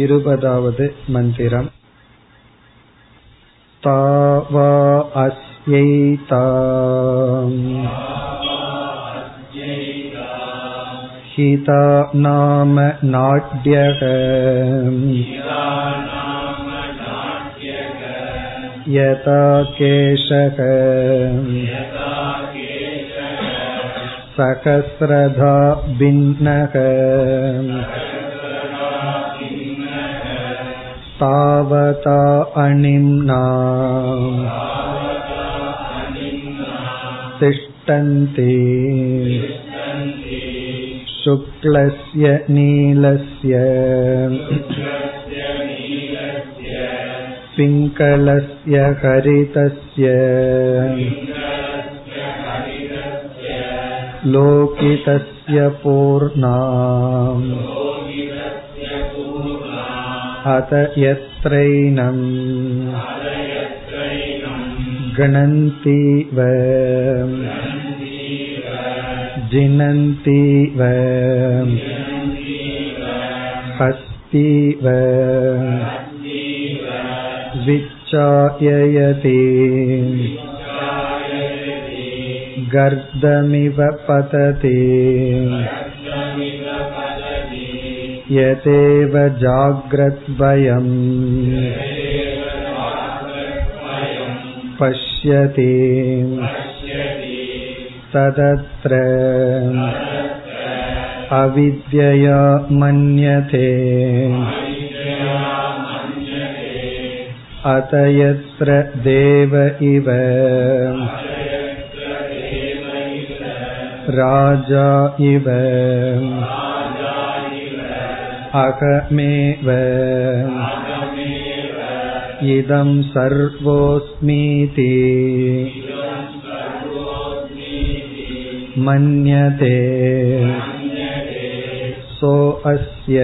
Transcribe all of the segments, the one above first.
இருपदावद् मन्दिरम् तावा अस्यैता हिता नाम नाड्यः यथा केशः सहस्रधा भिन्नः तावता अणिम्ना तिष्ठन्ति शुक्लस्य नीलस्य पिङ्गलस्य हरितस्य लोकितस्य पूर्णा अत यत्रैनम् गणन्तीव जिनन्तीव हस्तीव विच्चाययति गर्दमिव पतति यदेव जाग्रद्वयम् पश्यति तदत्र अविद्यया मन्यते अत यत्र देव इव राजा इव अहमेव इदं सर्वोऽस्मीति मन्यते सोऽस्य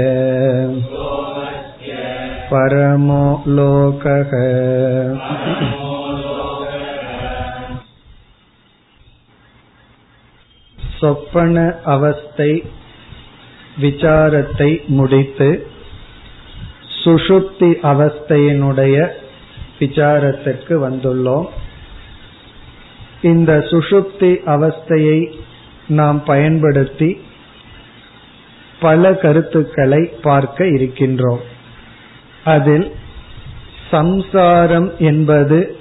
परमो लोकः சொப்பன அவஸ்தை விசாரத்தை முடித்து சுஷுப்தி அவஸ்தையினுடைய விசாரத்திற்கு வந்துள்ளோம். இந்த சுஷுப்தி அவஸ்தையை நாம் பயன்படுத்தி பல கருத்துக்களை பார்க்க இருக்கின்றோம். அதில் சம்சாரம் என்பது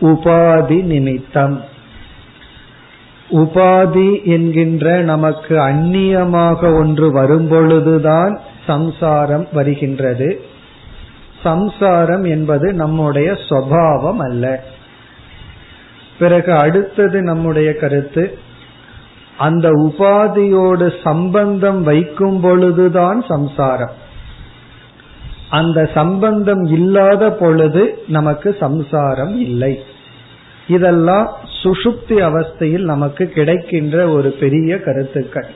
உபாதி நிமித்தம். உபாதி என்கின்ற நமக்கு அந்நியமாக ஒன்று வரும்பொழுதுதான் சம்சாரம் வருகின்றது. சம்சாரம் என்பது நம்முடைய சுவாவம் அல்ல. பிறகு அடுத்தது நம்முடைய கருத்து அந்த உபாதியோடு சம்பந்தம் வைக்கும் பொழுதுதான் சம்சாரம். அந்த சம்பந்தம் இல்லாத பொழுது நமக்கு சம்சாரம் இல்லை. இதெல்லாம் சுஷுப்தி அவஸ்தையில் நமக்கு கிடைக்கின்ற ஒரு பெரிய கருத்துக்கள்.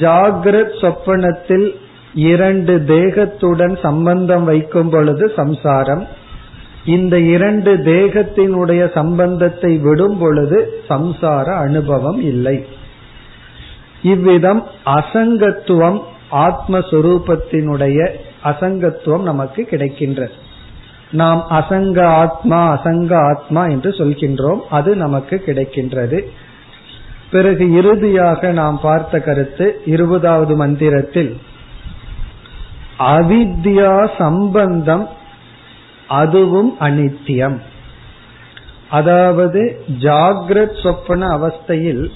ஜாகிரத் சொப்பனத்தில் இரண்டு தேகத்துடன் சம்பந்தம் வைக்கும் பொழுது சம்சாரம் இந்த இரண்டு தேகத்தினுடைய சம்பந்தத்தை விடும் பொழுது சம்சார அனுபவம் இல்லை. இவ்விதம் அசங்கத்துவம் ஆத்மஸ்வரூபத்தினுடைய அசங்கத்துவம் நமக்கு கிடைக்கின்றது. நாம் அசங்க ஆத்மா அசங்க ஆத்மா என்று சொல்கின்றோம். அது நமக்கு கிடைக்கின்றது. பிறகு இறுதியாக நாம் பார்த்த கருத்து இருபதாவது மந்திரத்தில் அவித்யா சம்பந்தம் அதுவும் அனித்தியம் அதாவது ஜாகிரத் சொப்பன அவஸ்தையில்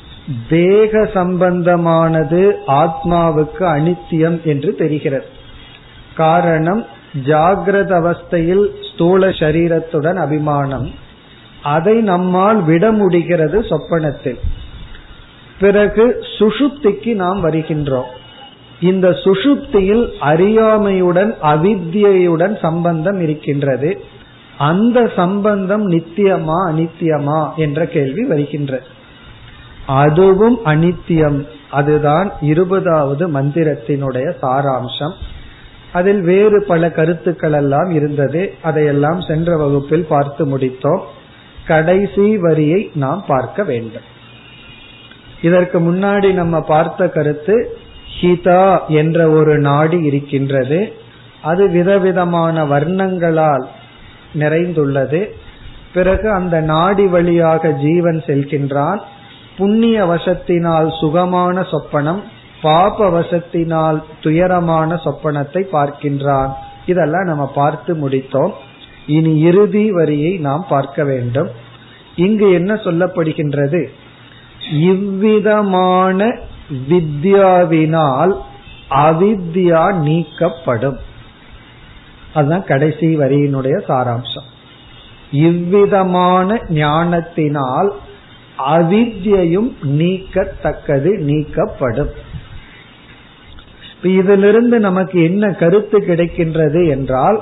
தேக சம்பந்தமானது ஆத்மாவுக்கு அனித்தியம் என்று தெரிகிறது. காரணம் ஜாகிரத அவஸ்தையில் ஸ்தூல சரீரத்துடன் அபிமானம். அதை நம்மால் விட முடிகிறது சொப்பனத்தில். பிறகு சுஷுப்திக்கு நாம் வருகின்றோம். இந்த சுஷுப்தியில் அறியாமையுடன் அவித்தியுடன் சம்பந்தம் இருக்கின்றது. அந்த சம்பந்தம் நித்தியமா அனித்தியமா என்ற கேள்வி வருகின்றது. அதுவும் அனித்தியம். அதுதான் இருபதாவது மந்திரத்தினுடைய சாராம்சம். அதில் வேறு பல கருத்துக்கள் எல்லாம் இருந்தது. அதையெல்லாம் சென்ற வகுப்பில் பார்த்து முடித்தோம். கடைசி வரியை நாம் பார்க்க வேண்டும். இதற்கு முன்னாடி நம்ம பார்த்த கருத்து ஹிதா என்ற ஒரு நாடி இருக்கின்றது. அது விதவிதமான வர்ணங்களால் நிறைந்துள்ளது. பிறகு அந்த நாடி வழியாக ஜீவன் செல்கின்றான். புண்ணிய வசத்தினால் சுகமான சொப்பனம் பாப வசத்தினால் துயரமான சொப்பனத்தை பார்க்கின்றான். இதெல்லாம் நம்ம பார்த்து முடித்தோம். இனி இறுதி வரியை நாம் பார்க்க வேண்டும். இங்கு என்ன சொல்லப்படுகின்றது? இவ்விதமான வித்யாவினால் அவித்யா நீக்கப்படும். அதுதான் கடைசி வரியினுடைய சாராம்சம். இவ்விதமான ஞானத்தினால் அவித்யையும் நீக்கத்தக்கது நீக்கப்படும். இதிலிருந்து நமக்கு என்ன கருத்து கிடைக்கின்றது என்றால்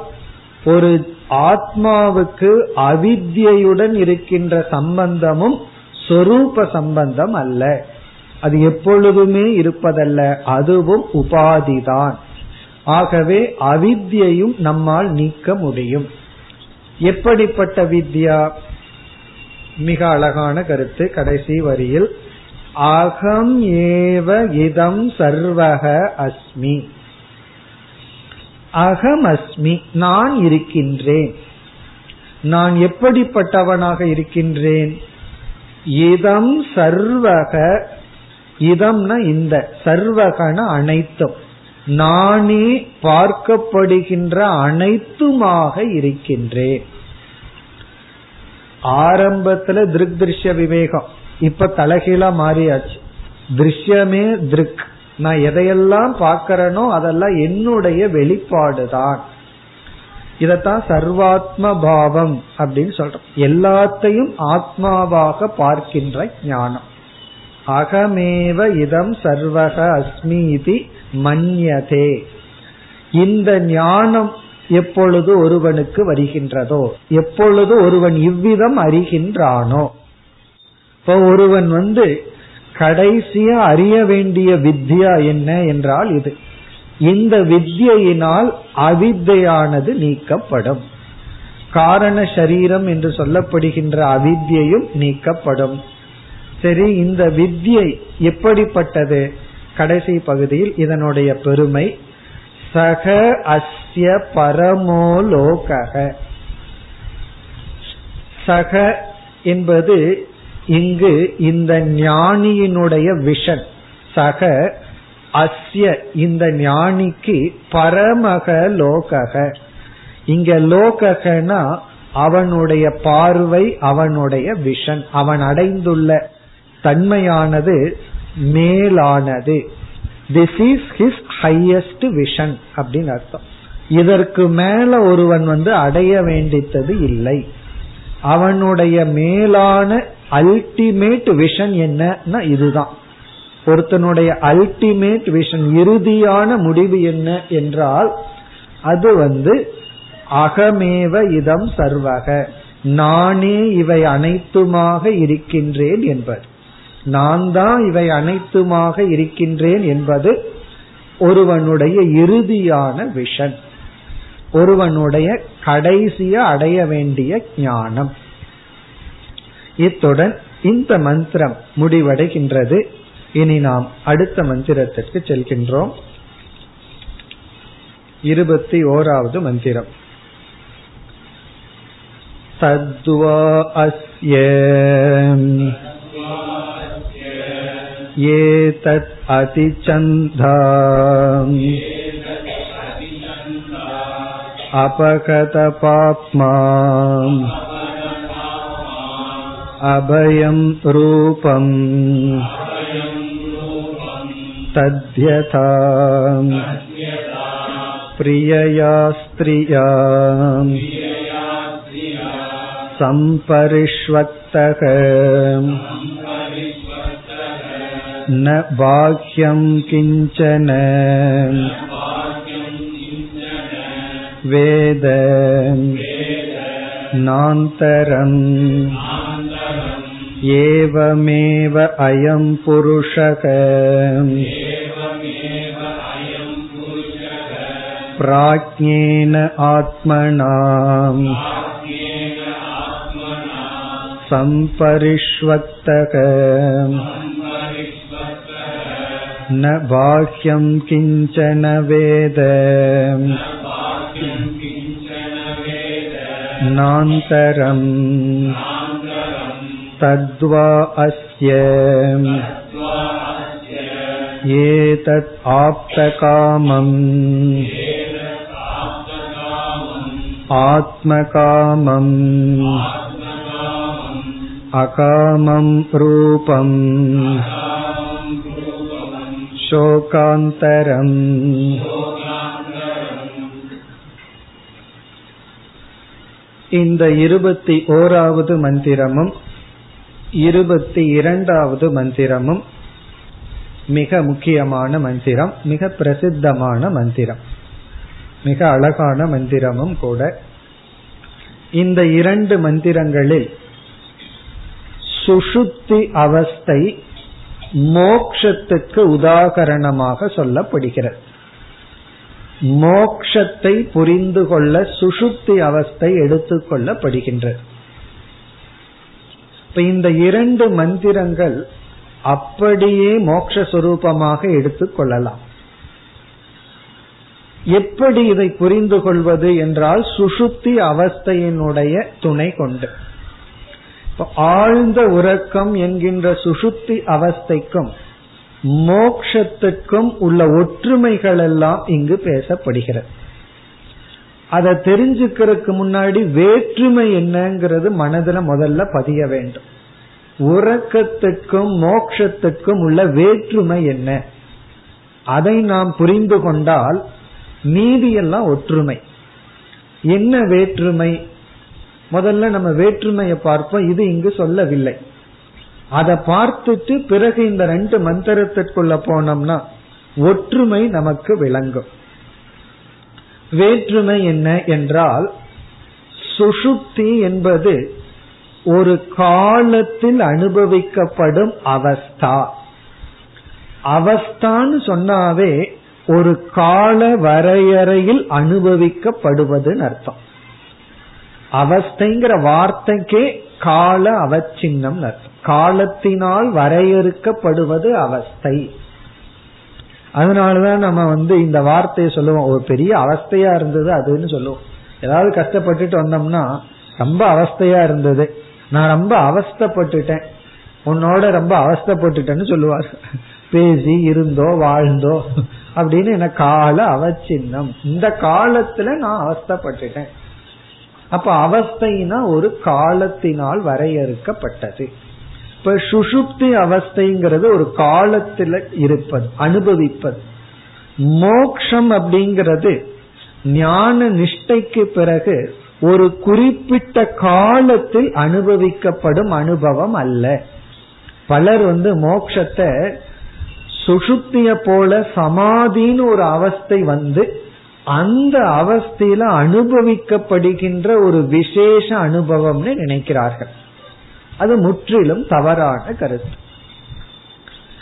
ஒரு ஆத்மாவுக்கு அவித்யுடன் இருக்கின்ற சம்பந்தமும் சொரூப சம்பந்தம் அல்ல. அது எப்பொழுதுமே இருப்பதல்ல அதுவும் உபாதிதான். ஆகவே அவித்யையும் நம்மால் நீக்க முடியும். எப்படிப்பட்ட வித்யா? மிக அழகான கருத்து கடைசி வரியில். அகம் ஏவ இதம் சர்வக அஸ்மி. அகம் அஸ்மி நான் இருக்கின்றேன். நான் எப்படிப்பட்டவனாக இருக்கின்றேன்? இதம் சர்வக இதம்னா இந்த சர்வகன அனைத்தும். நானே பார்க்கப்படுகின்ற அனைத்துமாக இருக்கின்றேன். ஆரம்பத்துல திருஷ்ய விவேகம். இப்ப தலைகீழா மாறியாச்சு. திருஷ்யமே திருக். நான் எதையெல்லாம் பார்க்கிறனோ அதெல்லாம் என்னுடைய வெளிப்பாடுதான். இதத்தான் சர்வாத்ம பாவம் அப்படின்னு சொல்றோம். எல்லாத்தையும் ஆத்மாவாக பார்க்கின்ற ஞானம். அகமேவ இதம் சர்வக அஸ்மிதி மன்யதே. இந்த ஞானம் எப்பொழுது ஒருவனுக்கு வருகின்றதோ எப்பொழுது ஒருவன் இவ்விதம் அறிகின்றானோ இப்ப ஒருவன் வந்து கடைசியா அறிய வேண்டிய வித்யா என்ன என்றால் இது. இந்த வித்யினால் அவித்தையானது நீக்கப்படும். காரண சரீரம் என்று சொல்லப்படுகின்ற அவித்யும் நீக்கப்படும். சரி இந்த வித்யை எப்படிப்பட்டது? கடைசி பகுதியில் இதனுடைய பெருமை சக அஸ்ய பரமோலோக சக என்பது இங்கு இந்த ஞானியினுடைய விஷன் சக அஸ்ய இந்த ஞானிக்கு பரமக லோகக. இங்க லோககனா அவனுடைய பார்வை அவனுடைய விஷன் அவன் அடைந்துள்ள தன்மையானது மேலானது. This is his highest vision அப்படின்னு அர்த்தம். இதற்கு மேல ஒருவன் வந்து அடைய வேண்டித்தது இல்லை. அவனுடைய மேலான அல்டிமேட் விஷன் என்னன்னா இதுதான். ஒருத்தனுடைய அல்டிமேட் விஷன் இறுதியான முடிவு என்ன என்றால் அது வந்து அகமேவ இதம் சர்வக. நானே இவை அனைத்துமாக இருக்கின்றேன் என்பது. நான் தான் இவை அனைத்துமாக இருக்கின்றேன் என்பது ஒருவனுடைய இறுதியான விஷன் ஒருவனுடைய கடைசிய அடைய வேண்டிய ஞானம். இத்துடன் இந்த மந்திரம் முடிவடைகின்றது இனி நாம் அடுத்த மந்திரத்திற்கு செல்கின்றோம் இருபத்தி ஓராவது மந்திரம் தத்வா அஸ்ய एतत् अतिचन्दा अपगतपाप्मा अभयं रूपम् तद्यथा प्रियया स्त्रिया सम्परिष्वक्तः न बाह्यं किञ्चन वेद नान्तरम् एवमेव अयं पुरुषः प्राज्ञेन आत्मना सम्परिष्वक्तः न बाह्यं किञ्चन वेद नान्तरम् तद्वा अस्य एतत् आप्तकामम् आत्मकामम् अकामं रूपम् शोकान्तरम् இந்த இருபத்தி ஓராவது மந்திரமும் இருபத்தி இரண்டாவது மந்திரமும் மிக முக்கியமான மந்திரம் மிக பிரசித்தமான மந்திரம். மிக அழகான மந்திரமும் கூட. இந்த இரண்டு மந்திரங்களில் சுஷுப்தி அவஸ்தை மோக்ஷத்துக்கு உதாகரணமாக சொல்லப்படுகிறது. மோக்ஷத்தை புரிந்து கொள்ள சுஷுப்தி அவஸ்தை எடுத்துக்கொள்ளப்படுகின்றது இப்ப இந்த இரண்டு மந்திரங்கள் அப்படியே மோக்ஷரூபமாக எடுத்துக்கொள்ளலாம் எப்படி இதை புரிந்து கொள்வது என்றால் சுசுப்தி அவஸ்தையினுடைய துணை கொண்டு. ஆழ்ந்த உறக்கம் என்கின்ற சுசுப்தி அவஸ்தைக்கும் மோக்ஷத்துக்கும் உள்ள ஒற்றுமைகள் எல்லாம் இங்கு பேசப்படுகிறது. அதை தெரிஞ்சுக்கிறதுக்கு முன்னாடி வேற்றுமை என்னங்கிறது மனதில் முதல்ல பதிய வேண்டும். உறக்கத்துக்கும் மோக்ஷத்துக்கும் உள்ள வேற்றுமை என்ன? அதை நாம் புரிந்து கொண்டால் நீதியெல்லாம் ஒற்றுமை. என்ன வேற்றுமை? முதல்ல நம்ம வேற்றுமையை பார்ப்போம். இது இங்கு சொல்லவில்லை. அதை பார்த்துட்டு பிறகு இந்த ரெண்டு மந்திரத்திற்குள்ள போனோம்னா ஒற்றுமை நமக்கு விளங்கும். வேற்றுமை என்ன என்றால் சுஷுப்தி என்பது ஒரு காலத்தில் அனுபவிக்கப்படும் அவஸ்தா. அவஸ்தான்னு சொன்னாவே ஒரு கால வரையறையில் அனுபவிக்கப்படுவதுன்னு அர்த்தம். அவஸ்தைங்கிற வார்த்தைக்கே கால அவச்சின்னம் அர்த்தம். காலத்தினால் வரையறுக்கப்படுவது அவஸ்தை. அதனாலதான் நம்ம வந்து இந்த வார்த்தையை சொல்லுவோம். ஒரு பெரிய அவஸ்தையா இருந்தது அதுன்னு சொல்லுவோம். ஏதாவது கஷ்டப்பட்டுட்டு வந்தோம்னா ரொம்ப அவஸ்தையா இருந்தது. நான் ரொம்ப அவஸ்தப்பட்டுட்டேன். உன்னோட ரொம்ப அவஸ்தப்பட்டுட்டேன்னு சொல்லுவார். பேசி இருந்தோ வாழ்ந்தோ அப்படின்னு என்ன கால அவச்சின்னம். இந்த காலத்துல நான் அவஸ்தப்பட்டுட்டேன். அப்ப அவஸ்தைனா ஒரு காலத்தினால் வரையறுக்கப்பட்டது. இப்ப சுஷுப்தி அவஸ்தைங்கிறது ஒரு காலத்துல இருப்பது அனுபவிப்பது. மோக்ஷம் அப்படிங்கிறது ஞான நிஷ்டைக்கு பிறகு ஒரு குறிப்பிட்ட காலத்தில் அனுபவிக்கப்படும் அனுபவம் அல்ல. பலர் வந்து மோக்ஷத்தை சுசுப்திய போல சமாதின்னு ஒரு அவஸ்தை வந்து அந்த அவஸ்தையில அனுபவிக்கப்படுகின்ற ஒரு விசேஷ அனுபவம்னு நினைக்கிறார்கள். அது முற்றிலும் தவறான கருத்து.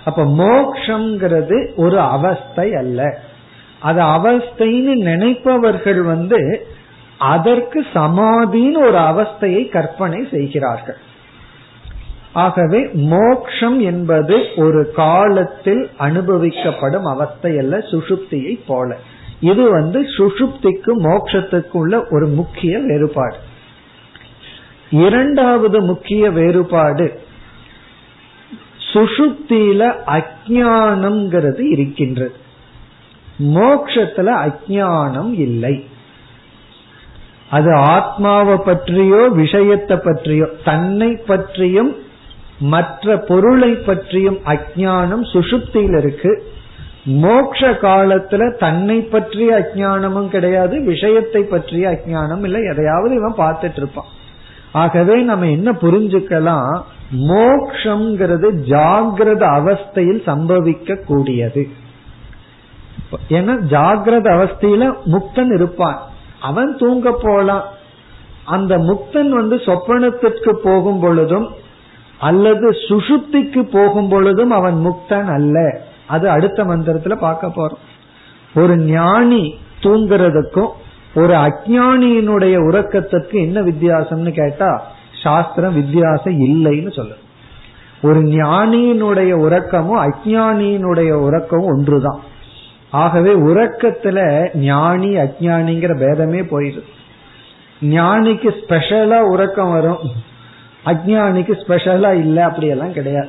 அப்ப மோக்ஷங்கிறது ஒரு அவஸ்தை அல்ல. அது அவஸ்தைன்னு நினைப்பவர்கள் வந்து அதற்கு சமாதின்னு ஒரு அவஸ்தையை கற்பனை செய்கிறார்கள். ஆகவே மோக்ஷம் என்பது ஒரு காலத்தில் அனுபவிக்கப்படும் அவஸ்தை அல்ல சுஷுப்தியை போல. இது வந்து சுசுப்திக்கும் மோக்ஷத்துக்கும் உள்ள ஒரு முக்கிய வேறுபாடு. இரண்டாவது முக்கிய வேறுபாடு. சுஷுப்தியில அஜானம்ங்கிறது இருக்கின்றது. மோக்ஷத்துல அஜானம் இல்லை. அது ஆத்மாவை பற்றியோ விஷயத்தை பற்றியோ தன்னை பற்றியும் மற்ற பொருளை பற்றியும் அஜானம் சுஷுப்தியில் இருக்கு. மோக்ஷ காலத்துல தன்னை பற்றிய அஜானமும் கிடையாது விஷயத்தை பற்றிய அஜானம் இல்லை. எதையாவது இவன் பார்த்துட்டு இருப்பான். ஆகவே நம்ம என்ன புரிஞ்சுக்கலாம்? மோக்ஷங்கிறது ஜாகிரத அவஸ்தையில் சம்பவிக்க கூடியது ஏன்னா ஜாகிரத அவஸ்தையில முக்தன் இருப்பான். அவன் தூங்க போலாம். அந்த முக்தன் வந்து சொப்பனத்திற்கு போகும் பொழுதும் அல்லது சுசுப்திக்கு போகும் பொழுதும் அவன் முக்தன் அல்ல. அது அடுத்த மந்திரத்துல பார்க்க போறோம். ஒரு ஞானி தூங்குறதுக்கும் ஒரு அஜானியினுடைய உறக்கத்திற்கு என்ன வித்தியாசம்னு கேட்டா சாஸ்திரம் வித்தியாசம் இல்லைன்னு சொல்லுது. ஒரு ஞானியினுடைய உறக்கமும் அஜானியினுடைய உறக்கமும் ஒன்றுதான். ஆகவே உறக்கத்துல ஞானி அஜானிங்கிற பேதமே போயிடுது. ஞானிக்கு ஸ்பெஷலா உறக்கம் வரும். அஜானிக்கு ஸ்பெஷலா இல்ல அப்படியெல்லாம் கிடையாது.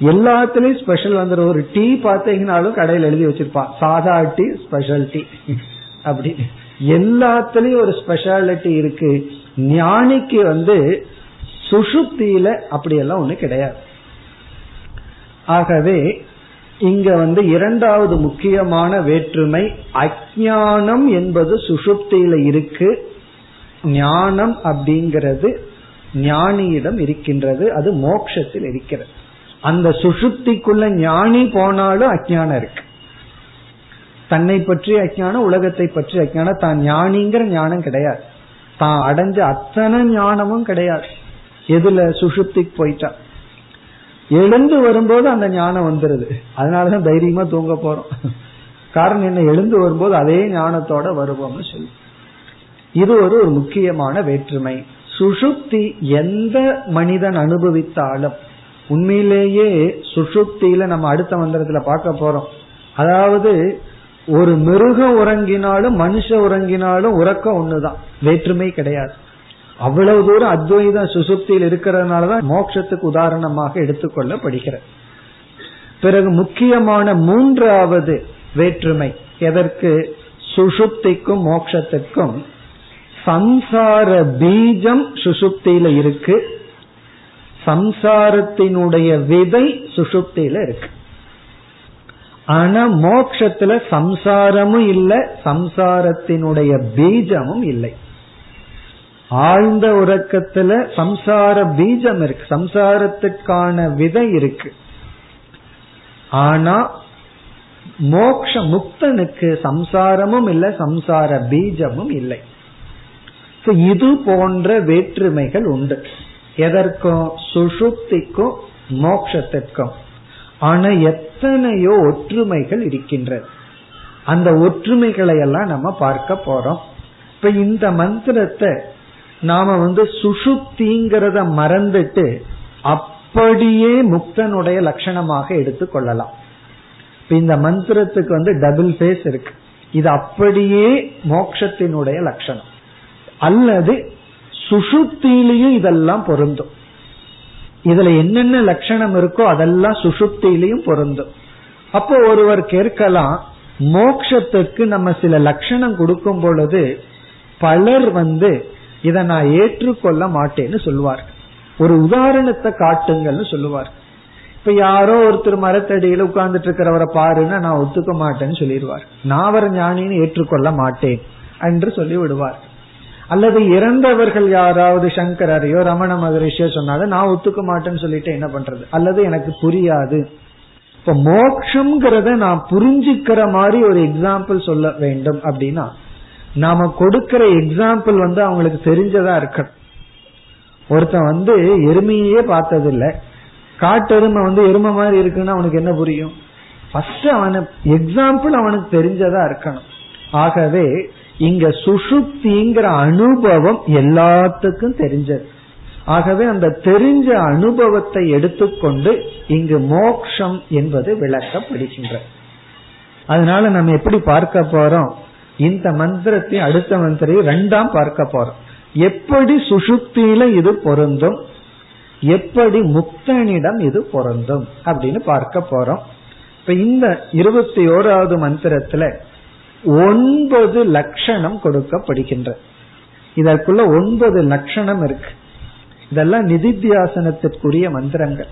எல்லாத்துலயும் ஸ்பெஷல் வந்துடும் ஒரு டீ பார்த்தீங்கன்னாலும் கடையில் எழுதி வச்சிருப்பான். சாதா டீ ஸ்பெஷல் டீ. அப்படி. எல்லாத்துலயும் ஒரு ஸ்பெஷாலிட்டி இருக்கு. ஞானிக்கு வந்து சுசுப்தியில அப்படியெல்லாம் ஒண்ணு கிடையாது. ஆகவே இங்க வந்து இரண்டாவது முக்கியமான வேற்றுமை அஜானம் என்பது சுசுப்தியில இருக்கு. ஞானம் அப்படிங்கிறது ஞானியிடம் இருக்கின்றது அது மோட்சத்தில் இருக்கிறது. அந்த சுசுப்திக்குள்ள ஞானி போனாலும் அஜானம் இருக்கு. தன்னை பற்றி அஜானம் உலகத்தை பற்றி அஜானம் தான் ஞானிங்கிற ஞானம் கிடையாது. தான் அடைஞ்ச அத்தனை ஞானமும் கிடையாது. எதுல சுசுப்திக்கு போயிட்டான் எழுந்து வரும்போது அந்த ஞானம் வந்துருது. அதனாலதான் தைரியமா தூங்க போறோம். காரணம் என்ன? எழுந்து வரும்போது அதே ஞானத்தோட வருவோம்னு சொல்லி. இது ஒரு ஒரு முக்கியமான வேற்றுமை. சுஷுப்தி எந்த மனிதன் அனுபவித்தாலும் உண்மையிலேயே சுஷுப்தியில நம்ம அடுத்த மந்திரத்துல பார்க்க போறோம். அதாவது ஒரு மிருகம் உறங்கினாலும் மனுஷ உறங்கினாலும் உறக்கம் ஒண்ணுதான். வேற்றுமை கிடையாது. அவ்வளவு தூரம் அத்வைத சுசுப்தியில் இருக்கிறதுனாலதான் மோட்சத்துக்கு உதாரணமாக எடுத்துக்கொள்ளப்படுகிறது பிறகு முக்கியமான மூன்றாவது வேற்றுமை எதற்கு? சுசுப்திக்கும் மோட்சத்துக்கும். சம்சார பீஜம் சுசுப்தியில இருக்கு. சம்சாரத்தினுடைய விதை சுசுப்தியில இருக்கு. ஆனா மோக்ஷத்துல சம்சாரமும் இல்லை சம்சாரத்தினுடைய பீஜமும் இல்லை. ஆழ்ந்த உறக்கத்துல சம்சார பீஜம் இருக்கு சம்சாரத்துக்கான விதை இருக்கு. ஆனா மோக்ஷ முக்தனுக்கு சம்சாரமும் இல்லை சம்சார பீஜமும் இல்லை. இது போன்ற வேற்றுமைகள் உண்டு. எதற்கும்? சுசுப்திக்கும் மோக்ஷத்திற்கும். ஆனா எத்தனையோ ஒற்றுமைகள் இருக்கின்றது அந்த ஒற்றுமைகளை எல்லாம் நம்ம பார்க்க போறோம். இப்ப இந்த மந்திரத்தை நாம வந்து சுசுப்திங்கிறத மறந்துட்டு அப்படியே முக்தனுடைய லட்சணமாக எடுத்துக்கொள்ளலாம் இப்ப இந்த மந்திரத்துக்கு வந்து டபுள் ஃபேஸ் இருக்கு. இது அப்படியே மோக்ஷத்தினுடைய லட்சணம். அல்லது சுசுப்தியிலையும் இதெல்லாம் பொருந்தும். இதுல என்னென்ன லட்சணம் இருக்கோ அதெல்லாம் சுசுப்தியிலையும் பொருந்தும். அப்போ ஒருவர் கேட்கலாம் மோக்ஷத்துக்கு நம்ம சில லட்சணம் கொடுக்கும் பொழுது பலர் வந்து இதை நான் ஏற்றுக்கொள்ள மாட்டேன்னு சொல்லுவார். ஒரு உதாரணத்தை காட்டுங்கள்னு சொல்லுவார். இப்ப யாரோ ஒருத்தர் மரத்தடியில உட்கார்ந்துட்டு இருக்கிறவரை பாருன்னா நான் ஒத்துக்க மாட்டேன்னு சொல்லிடுவார். நான் அவர் ஞானின்னு ஏற்றுக்கொள்ள மாட்டேன் என்று சொல்லி விடுவார் அல்லது இறந்தவர்கள் யாராவது சங்கரையோ ரமண மகரிஷியோ சொன்னாலும் நான் ஒத்துக்க மாட்டேன்னு சொல்லிட்டு என்ன பண்றது? அல்லது எனக்கு புரியாது. இப்ப மோக்ஷங்கிறத நான் புரிஞ்சுக்கிற மாதிரி ஒரு எக்ஸாம்பிள் சொல்ல வேண்டும் அப்படின்னா நாம கொடுக்கிற எக்ஸாம்பிள் வந்து அவங்களுக்கு தெரிஞ்சதா இருக்கணும். ஒருத்தன் வந்து எருமையே பார்த்தது இல்ல காட்டெருமை வந்து எருமை மாதிரி இருக்குன்னா அவனுக்கு என்ன புரியும்? ஃபர்ஸ்ட் அவனு எக்ஸாம்பிள் அவனுக்கு தெரிஞ்சதா இருக்கணும். ஆகவே இங்க சுசுப்திங்கிற அனுபவம் எல்லாத்துக்கும் தெரிஞ்சது. ஆகவே அந்த தெரிஞ்ச அனுபவத்தை எடுத்துக்கொண்டு இங்கு மோக்ஷம் என்பது விளக்கப்படுகின்ற அதனால நம்ம எப்படி பார்க்க போறோம்? இந்த மந்திரத்தை அடுத்த மந்திரை ரெண்டாம் பார்க்க போறோம். எப்படி சுசுப்தியில இது பொருந்தும்? எப்படி முக்தனிடம் இது பொருந்தும்? அப்படின்னு பார்க்க போறோம். இப்ப இந்த இருபத்தி ஓராவது மந்திரத்துல ஒன்பது லட்சணம் கொடுக்கப்படுகின்ற. இதற்குள்ள ஒன்பது லட்சணம் இருக்கு. இதெல்லாம் நிதித்தியாசனத்திற்குரிய மந்திரங்கள்.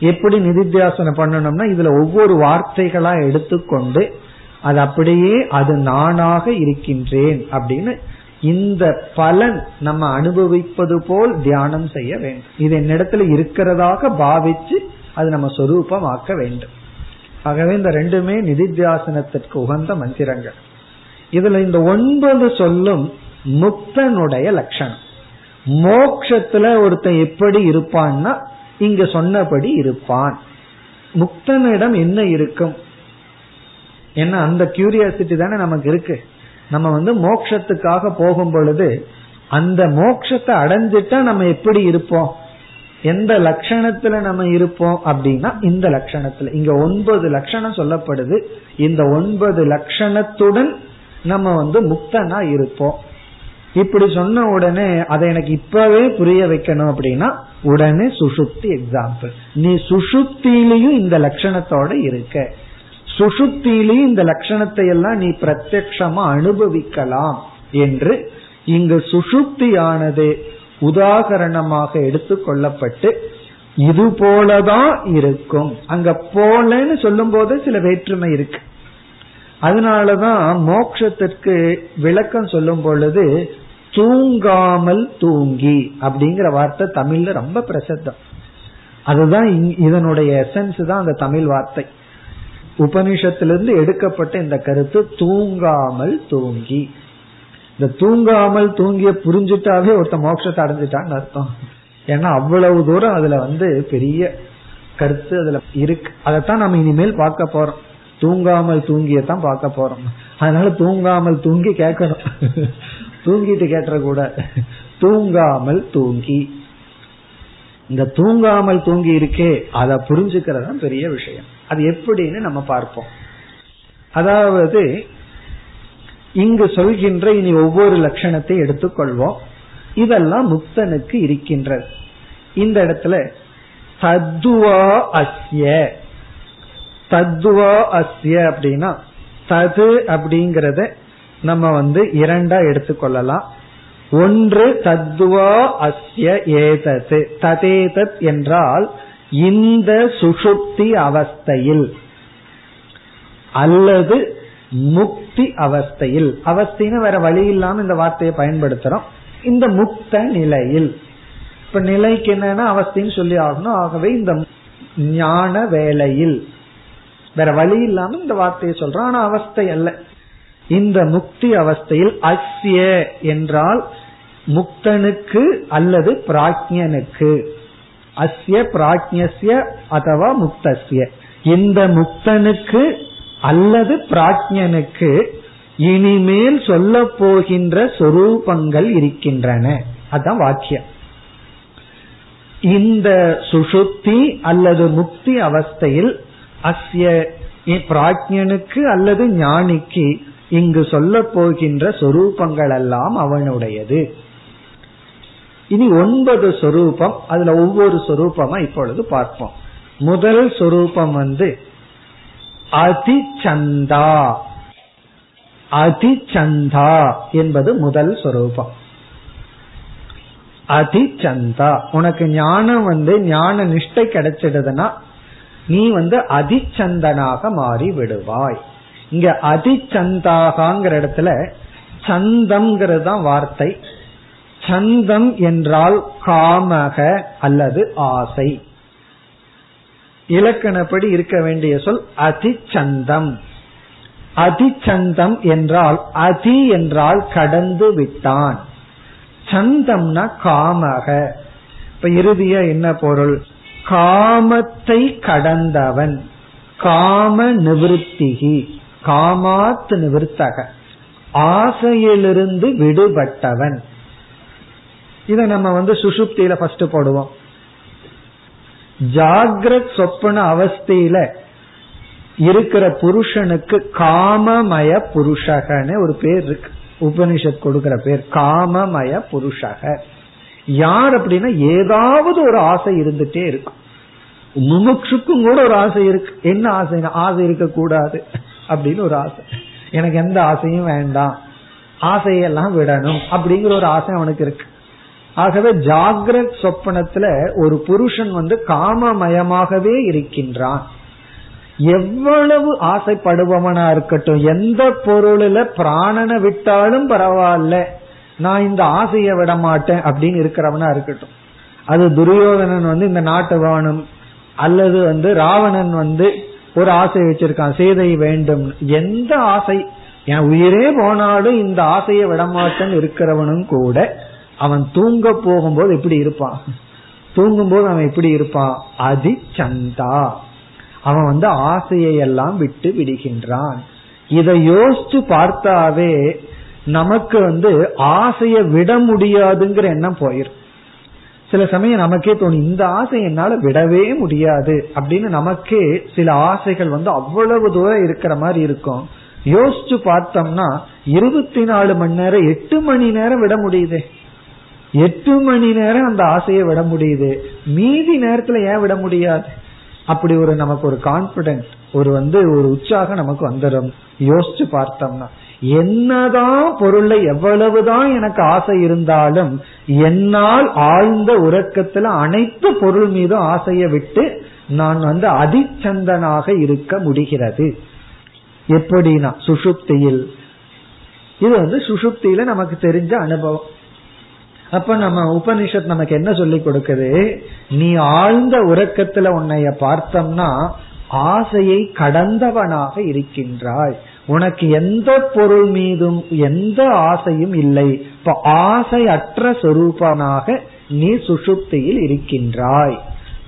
எப்படி நிதித்தியாசனம் பண்ணணும்னா இதுல ஒவ்வொரு வார்த்தைகளா எடுத்துக்கொண்டு அது அப்படியே அது நானாக இருக்கின்றேன் அப்படின்னு இந்த பலன் நம்ம அனுபவிப்பது போல் தியானம் செய்ய வேண்டும். இது என்னிடத்துல இருக்கிறதாக பாவிச்சு அது நம்ம சொரூபமாக்க வேண்டும். ஆகவே இந்த ரெண்டுமே நிதித்தியாசனத்திற்கு உகந்த மந்திரங்கள். இதுல இந்த ஒன்பது சொல்லும் முக்தனுடைய லட்சணம். மோக்ஷத்துல ஒருத்தன் எப்படி இருப்பான்னா இங்க சொன்னபடி இருப்பான். முக்தனிடம் என்ன இருக்கும்? ஏன்னா அந்த கியூரியாசிட்டி தானே நமக்கு இருக்கு. நம்ம வந்து மோக்ஷத்துக்காக போகும் பொழுது அந்த மோக்ஷத்தை அடைஞ்சிட்டா நம்ம எப்படி இருப்போம்? எந்த லட்சணத்துல நம்ம இருப்போம் அப்படின்னா இந்த லட்சணத்துல. இங்க ஒன்பது லட்சணம் சொல்லப்படுது. இந்த ஒன்பது லட்சணத்துடன் நம்ம வந்து முக்தனா இருப்போம். இப்படி சொன்ன உடனே அதை எனக்கு இப்பவே புரிய வைக்கணும் அப்படின்னா உடனே சுசுப்தி எக்ஸாம்பிள் நீ சுசுப்தியிலையும் இந்த லட்சணத்தோட இருக்க. சுசுப்தியிலையும் இந்த லட்சணத்தை எல்லாம் நீ பிரத்யக்ஷமா அனுபவிக்கலாம் என்று இங்கு சுசுப்தியானது உதாகரணமாக எடுத்துக் கொள்ளப்பட்டு இது போலதான் இருக்கும். அங்க போலன்னு சொல்லும் போது சில வேற்றுமை இருக்கு. அதனாலதான் மோக்ஷத்திற்கு விளக்கம் சொல்லும் பொழுது தூங்காமல் தூங்கி அப்படிங்கிற வார்த்தை தமிழ்ல ரொம்ப பிரசித்தம். அதுதான் இதனுடைய எசன்ஸ் தான் அந்த தமிழ் வார்த்தை. உபனிஷத்திலிருந்து எடுக்கப்பட்ட இந்த கருத்து தூங்காமல் தூங்கி. இந்த தூங்காமல் தூங்கிய புரிஞ்சுட்டாவே ஒருத்த மோட்சத்தை அடைஞ்சிட்டான்னு அர்த்தம். ஏன்னா அவ்வளவு தூரம் அதுல வந்து பெரிய கருத்து அதுல இருக்கு. அதைத்தான் நம்ம இனிமேல் பார்க்க போறோம். தூங்காமல் தூங்கியத்தான் பார்க்க போறோம். அதனால தூங்காமல் தூங்கி கேட்கணும். தூங்கிட்டு கேட்டுற கூட. தூங்காமல் தூங்கி. இந்த தூங்காமல் தூங்கி இருக்கே அதை புரிஞ்சுக்கிறது பெரிய விஷயம். அது எப்படின்னு நம்ம பார்ப்போம். அதாவது இங்கு சொல்கின்ற இனி ஒவ்வொரு லட்சணத்தை எடுத்துக்கொள்வோம். இதெல்லாம் முக்தனுக்கு இருக்கின்றது. இந்த இடத்துல தத்துவா அஸ்ய. தத்துவா அஸ்ய அப்படின்னா தது அப்படிங்கறத நம்ம வந்து இரண்டா எடுத்துக்கொள்ளலாம். ஒன்று தத்துவா அஸ்ய ஏதது. ததேதத் என்றால் இந்த சுஷுப்தி அவஸ்தையில். அல்லது முக்தி அவஸ்தையில். அவஸ்தின்னு வேற வழி இல்லாம இந்த வார்த்தையை பயன்படுத்துறோம். இந்த முக்த நிலையில். இப்ப நிலைக்கு என்னன்னா அவஸ்தின்னு சொல்லி ஆகணும். ஆகவே இந்த ஞான வேலையில் வேற வழி இல்லாம இந்த வார்த்தையை சொல்றோம். ஆனா அவஸ்தை அல்ல. இந்த முக்தி அவஸ்தையில் அஸ்ய என்றால் முக்தனுக்கு அல்லது பிராஜ்யனுக்கு அஸ்ய பிராஜ்யசிய அதவா முக்தசிய இந்த முக்தனுக்கு அல்லது பிராஜ்யனுக்கு இனிமேல் சொல்ல போகின்ற சொரூபங்கள் இருக்கின்றன. அதான் வாக்கியம். இந்த சுசுப்தி அல்லது முக்தி அவஸ்தையில் அஸ்ய பிராஜ்யனுக்கு அல்லது ஞானிக்கு இங்கு சொல்ல போகின்ற சொரூபங்கள் எல்லாம் அவனுடையது. இனி ஒன்பது சொரூபம் அதுல ஒவ்வொரு சொரூபமா இப்பொழுது பார்ப்போம். முதல் சொரூபம் வந்து அதிச்சந்தா. அதிச்சந்தா என்பது முதல் சொரூபம். அதிச்சந்தா. உனக்கு ஞானம் வந்து ஞான நிஷ்டை கிடைச்சிடுதுன்னா நீ வந்து அதிச்சந்தனாக மாறி விடுவாய் இங்க அதிச்சந்தாகாங்கிற இடத்துல சந்தம்ங்கிறது தான் வார்த்தை. சந்தம் என்றால் காமக அல்லது ஆசை. இலக்கணப்படி இருக்க வேண்டிய சொல் அதிச்சந்தம். அதிச்சந்தம் என்றால் அதி என்றால் கடந்து விட்டான். சந்தம்னா காமக. இப்ப இறுதிய என்ன பொருள்? காமத்தை கடந்தவன். காம நிவத்திகி காமாத்து நிவர்த்தக. ஆசையிலிருந்து விடுபட்டவன். இத நம்ம வந்து சுசுப்தியில ஃபர்ஸ்ட் போடுவோம். ஜாகிரத் சொப்பன அவஸ்தையில இருக்கிற புருஷனுக்கு காமமய புருஷகன்னு ஒரு பேர் இருக்கு. உபனிஷத் கொடுக்கிற பேர் காமமய புருஷக. யார் அப்படின்னா ஏதாவது ஒரு ஆசை இருந்துட்டே இருக்கும். முமுட்சுக்கும் கூட ஒரு ஆசை இருக்கு. என்ன ஆசை ஆசை இருக்க கூடாது அப்படின்னு ஒரு ஆசை. எனக்கு எந்த ஆசையும் வேண்டாம். ஆசையெல்லாம் விடணும் அப்படிங்கிற ஒரு ஆசை அவனுக்கு இருக்கு. ஆகவே ஜாகிரத் சொப்பனத்துல ஒரு புருஷன் வந்து காமமயமாகவே இருக்கின்றான். எவ்வளவு ஆசைப்படுபவனா இருக்கட்டும் எந்த பொருளில பிராணனை விட்டாலும் பரவாயில்ல நான் இந்த ஆசையை விட மாட்டேன் அப்படின்னு இருக்கிறவனா இருக்கட்டும். அது துரியோதனன் வந்து இந்த நாட்டுவாணம் அல்லது வந்து ராவணன் வந்து ஒரு ஆசை வச்சிருக்கான் சேதை வேண்டும். எந்த ஆசை? என் உயிரே போனாலும் இந்த ஆசையை விடமாட்டேன்னு இருக்கிறவனும் கூட அவன் தூங்க போகும்போது எப்படி இருப்பான்? தூங்கும்போது அவன் எப்படி இருப்பான்? அதி சந்தா அவன் வந்து ஆசையை எல்லாம் விட்டு விடுகின்றான். இதை யோசிச்சு பார்த்தாவே நமக்கு வந்து ஆசைய விட முடியாதுங்கிற எண்ணம் போயிரும். சில சமயம் நமக்கே தோணும் இந்த ஆசை என்னால விடவே முடியாது அப்படின்னு நமக்கே சில ஆசைகள் வந்து அவ்வளவு தூரம் இருக்கிற மாதிரி இருக்கும். யோசிச்சு பார்த்தோம்னா இருபத்தி நாலு மணி நேரம் எட்டு மணி நேரம் விட முடியுது. எட்டு மணி நேரம் அந்த ஆசையை விட முடியுது. மீதி நேரத்துல ஏன் விட முடியாது? அப்படி ஒரு நமக்கு ஒரு கான்பிடன்ஸ் ஒரு வந்து ஒரு உற்சாகம் நமக்கு வந்துடும். யோசிச்சு பார்த்தோம்னா என்னதான் பொருள்ல எவ்வளவுதான் எனக்கு ஆசை இருந்தாலும் என்னால் ஆழ்ந்த உறக்கத்துல அனைத்து பொருள் மீதும் ஆசையை விட்டு நான் வந்து அதிச்சந்தனாக இருக்க முடிகிறது. எப்படின்னா சுஷுப்தியில். இது வந்து சுசுப்தியில நமக்கு தெரிஞ்ச அனுபவம். அப்ப நம்ம உபனிஷத் நமக்கு என்ன சொல்லி கொடுக்குது? நீ ஆழ்ந்த உறக்கத்துல உன்னைய பார்த்தோம்னா ஆசையை கடந்தவனாக இருக்கின்றாய். உனக்கு எந்த பொருள் மீதும் எந்த ஆசையும் இல்லை. இப்ப ஆசை அற்ற சொரூபனாக நீ சுசுப்தியில் இருக்கின்றாய்.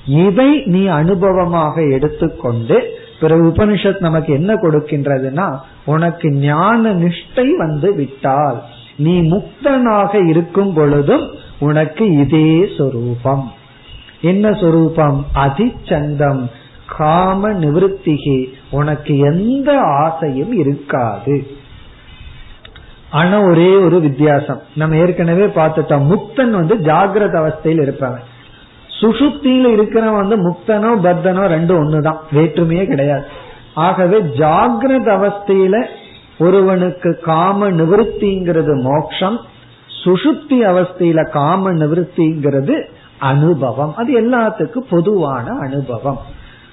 இதை நீ அனுபவமாக எடுத்துக்கொண்டு பிறகு உபனிஷத் நமக்கு என்ன கொடுக்கின்றதுன்னா உனக்கு ஞான நிஷ்டை வந்து விட்டால். நீ முக்தனாக இருக்கும் பொழுதும் உனக்கு இதே சொரூபம். என்ன சொரூபம்? அதிச்சந்தம். காம நிவத்திகி உனக்கு எந்த ஆசையும் இருக்காது. ஆனா ஒரே ஒரு வித்தியாசம். நம்ம ஏற்கனவே பார்த்துட்டோம். முக்தன் வந்து ஜாகிரத அவஸ்தையில் இருப்பாங்க சுசுப்தியில் இருக்கிறவன் வந்து முக்தனோ பத்தனோ ரெண்டும் ஒண்ணுதான். வேற்றுமையே கிடையாது. ஆகவே ஜாகிரத அவஸ்தையில ஒருவனுக்கு காம நிவர்த்திங்கிறது மோக்ஷம் சுசுப்தி அவஸ்தையில காம நிவர்த்திங்கிறது அனுபவம். அது எல்லாத்துக்கும் பொதுவான அனுபவம்.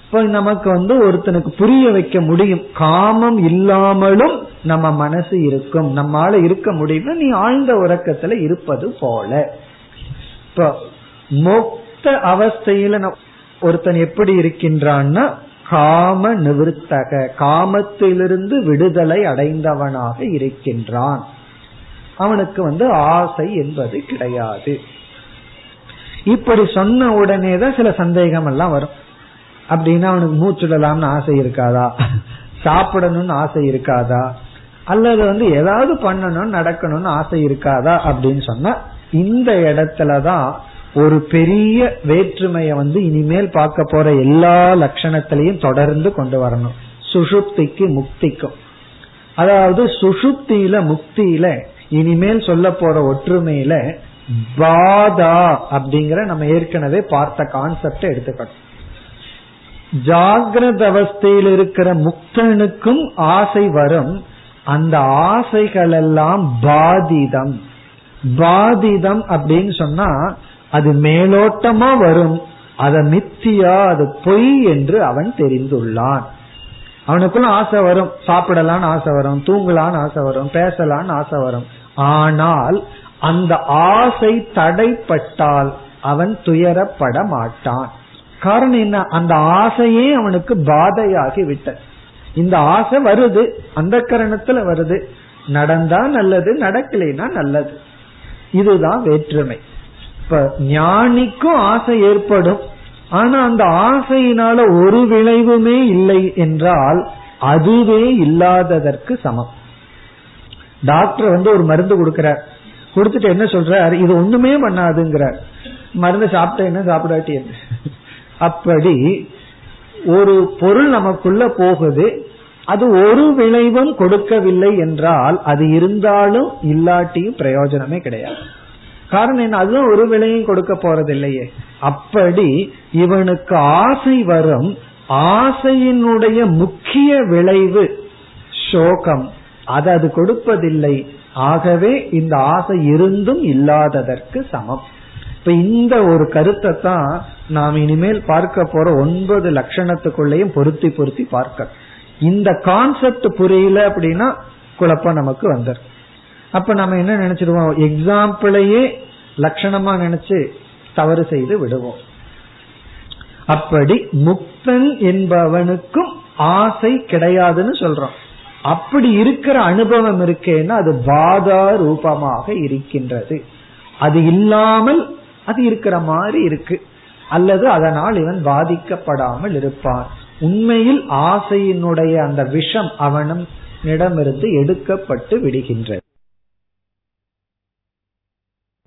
இப்ப நமக்கு வந்து ஒருத்தனுக்கு புரிய வைக்க முடியும். காமம் இல்லாமலும் நம்ம மனசு இருக்கும். நம்மால இருக்க முடியும் நீ ஆழ்ந்த உறக்கத்துல இருப்பது போல. இப்ப மொத்த அவஸ்தையில ஒருத்தன் எப்படி இருக்கின்றான்னா காம நிவர்த்தக காமத்திலிருந்து விடுதலை அடைந்தவனாக இருக்கின்றான். அவனுக்கு வந்து ஆசை என்பது கிடையாது. இப்படி சொன்ன உடனே தான் சில சந்தேகம் எல்லாம் வரும். அப்படின்னா அவனுக்கு மூச்சுடலாம்னு ஆசை இருக்காதா? சாப்பிடணும்னு ஆசை இருக்காதா? அல்லது வந்து ஏதாவது பண்ணணும்னு நடக்கணும்னு ஆசை இருக்காதா அப்படின்னு சொன்னா இந்த இடத்துலதான் ஒரு பெரிய வேற்றுமைய வந்து இனிமேல் பார்க்க போற எல்லா லட்சணத்திலையும் தொடர்ந்து கொண்டு வரணும். சுஷுப்திக்கு முக்திக்கும். அதாவது சுஷுப்தியில முக்தியில இனிமேல் சொல்ல போற ஒற்றுமையில பாதா அப்படிங்கிற நம்ம ஏற்கனவே பார்த்த கான்செப்ட எடுத்துக்கணும். ஜாகிரத அவஸ்தையில் இருக்கிற முக்தனுக்கும் ஆசை வரும். அந்த ஆசைகள் எல்லாம் பாதிதம். பாதிதம் அப்படின்னு சொன்னா அது மேலோட்டமா வரும். அத மித்தியா அது பொய் என்று அவன் தெரிந்துள்ளான். அவனுக்குள்ள ஆசை வரும். சாப்பிடலான்னு ஆசை வரும். தூங்கலான்னு ஆசை வரும். பேசலான்னு ஆசை வரும். ஆனால் அந்த ஆசை தடைப்பட்டால் அவன் துயரப்பட மாட்டான். காரணம் என்ன? அந்த ஆசையே அவனுக்கு பாதையாகி விட்ட இந்த ஆசை வருது. அந்த கரணத்துல வருது. நடந்தா நல்லது நடக்கலைன்னா நல்லது. இதுதான் வேற்றுமை. இப்ப ஞானிக்கும் ஆசை ஏற்படும். ஆனா அந்த ஆசையினால ஒரு விளைவுமே இல்லை என்றால் அதுவே இல்லாததற்கு சமம். டாக்டர் வந்து ஒரு மருந்து கொடுக்கிறார். கொடுத்துட்டு என்ன சொல்றார்? இது ஒண்ணுமே பண்ணாதுங்கிறார். மருந்து சாப்பிட்ட என்ன சாப்பிடாட்டி என்ன? அப்படி ஒரு பொருள் நமக்குள்ள போகுது. அது ஒரு விளைவும் கொடுக்கவில்லை என்றால் அது இருந்தாலும் இல்லாட்டியும் பிரயோஜனமே கிடையாது. காரணம் என்ன? அதுவும் ஒரு விலையும் கொடுக்க போறதில்லையே. அப்படி இவனுக்கு ஆசை வரும். ஆசையினுடைய முக்கிய விளைவு சோகம். அது அது கொடுப்பதில்லை. ஆகவே இந்த ஆசை இருந்தும் இல்லாததற்கு சமம். இப்ப இந்த ஒரு கருத்தை தான் நாம் இனிமேல் பார்க்க போற ஒன்பது லட்சணத்துக்குள்ளேயும் பொருத்தி பொருத்தி பார்க்க. இந்த கான்செப்ட் புரியல அப்படின்னா குழப்பம் நமக்கு வந்துடும் அப்ப நம்ம என்ன நினைச்சிருவோம்? எக்ஸாம்பிளையே லட்சணமா நினைச்சு தவறு செய்து விடுவோம். அப்படி முக்தன் என்பவனுக்கும் ஆசை கிடையாதுன்னு சொல்றோம். அப்படி இருக்கிற அனுபவம் இருக்கேன்னா அது பாதா ரூபமாக இருக்கின்றது. அது இல்லாமல் அது இருக்கிற மாதிரி இருக்கு. அல்லது அதனால் இவன் பாதிக்கப்படாமல் இருப்பான். உண்மையில் ஆசையினுடைய அந்த விஷம் அவனும் இடமிருந்து எடுக்கப்பட்டு விடுகின்றது.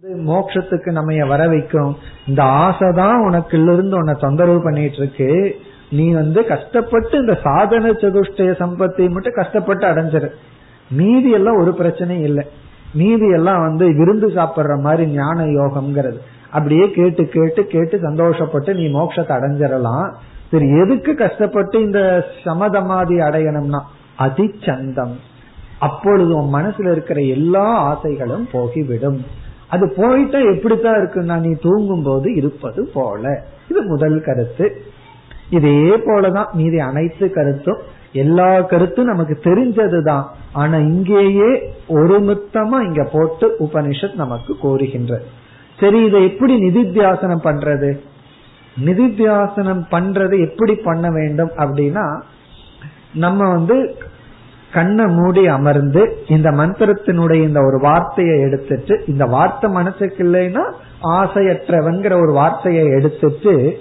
மோட்சத்துக்கு நம்ம வர வைக்கும். இந்த ஆசை தான் உனக்குள்ள இருந்து உன்னை தொந்தரவு பண்ணிட்டு இருக்கு நீ வந்து கஷ்டப்பட்டு இந்த சாதன சதுஷ்டய சம்பத்தை மட்டும் கஷ்டப்பட்டு அடைஞ்சிரு. மீதி எல்லாம் ஒரு பிரச்சனையும் இல்லை. மீதி எல்லாம் வந்து விருந்து சாப்பிடுற மாதிரி ஞான யோகம்ங்கிறது. அப்படியே கேட்டு கேட்டு கேட்டு சந்தோஷப்பட்டு நீ மோட்சத்தை அடைஞ்சிடலாம் சரி எதுக்கு கஷ்டப்பட்டு இந்த சமதமாதி அடையணும்னா? அதிச்சந்தம். அப்பொழுது உன் மனசுல இருக்கிற எல்லா ஆசைகளும் போகிவிடும். அது போயிட்டா எப்படித்தான் இருக்குன்னா நீ தூங்கும் போது இருப்பது போல. இது முதல் கருத்து. இதே போலதான் மீதி அனைத்து கருத்தும். எல்லா கருத்தும் நமக்கு தெரிஞ்சதுதான். ஆனா இங்கேயே ஒருமித்தமா இங்க போட்டு உபனிஷத் நமக்கு கோருகின்ற. சரி இதை எப்படி நிதித்தியாசனம் பண்றது? நிதித்தியாசனம் பண்றது எப்படி பண்ண வேண்டும் அப்படின்னா நம்ம வந்து கண்ணை மூடி அமர்ந்து இந்த மந்திரத்தினுடைய இந்த ஒரு வார்த்தையை எடுத்துட்டு இந்த வார்த்தை மனசுக்கு இல்லைன்னா ஆசையற்றவன்கிற ஒரு வார்த்தையை எடுத்துட்டு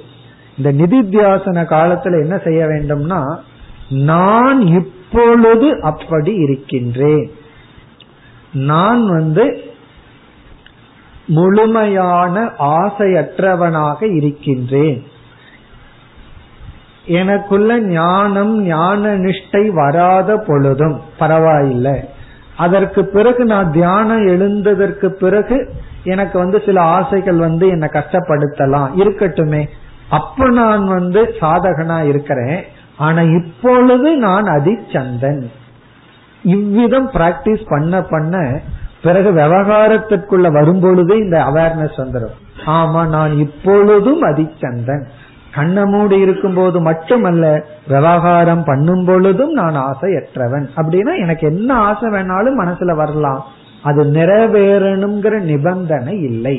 இந்த நிதித்தியாசன காலத்துல என்ன செய்ய வேண்டும்னா நான் இப்பொழுது அப்படி இருக்கின்றேன். நான் வந்து முழுமையான ஆசையற்றவனாக இருக்கின்றேன். எனக்குள்ள ஞானம் ஞான நிஷ்டை வராத பொழுதும் பரவாயில்லை. அதற்கு பிறகு நான் தியானம் எழுந்ததற்கு பிறகு எனக்கு வந்து சில ஆசைகள் வந்து என்னை கஷ்டப்படுத்தலாம். இருக்கட்டுமே. அப்ப நான் வந்து சாதகனா இருக்கிறேன். ஆனா இப்பொழுது நான் அதிச்சந்தன். இவ்விதம் பிராக்டிஸ் பண்ண பண்ண பிறகு விவகாரத்திற்குள்ள வரும்பொழுதே இந்த அவேர்னஸ் வந்துடும் ஆமா நான் இப்பொழுதும் அதிச்சந்தன். கண்ண மூடி இருக்கும் போது மட்டுமல்ல விவகாரம் பண்ணும் பொழுதும் நான் ஆசையற்றவன். அப்படின்னா எனக்கு என்ன ஆசை வேணாலும் மனசுல வரலாம். அது நிறைவேறணுங்கிற நிபந்தனை இல்லை.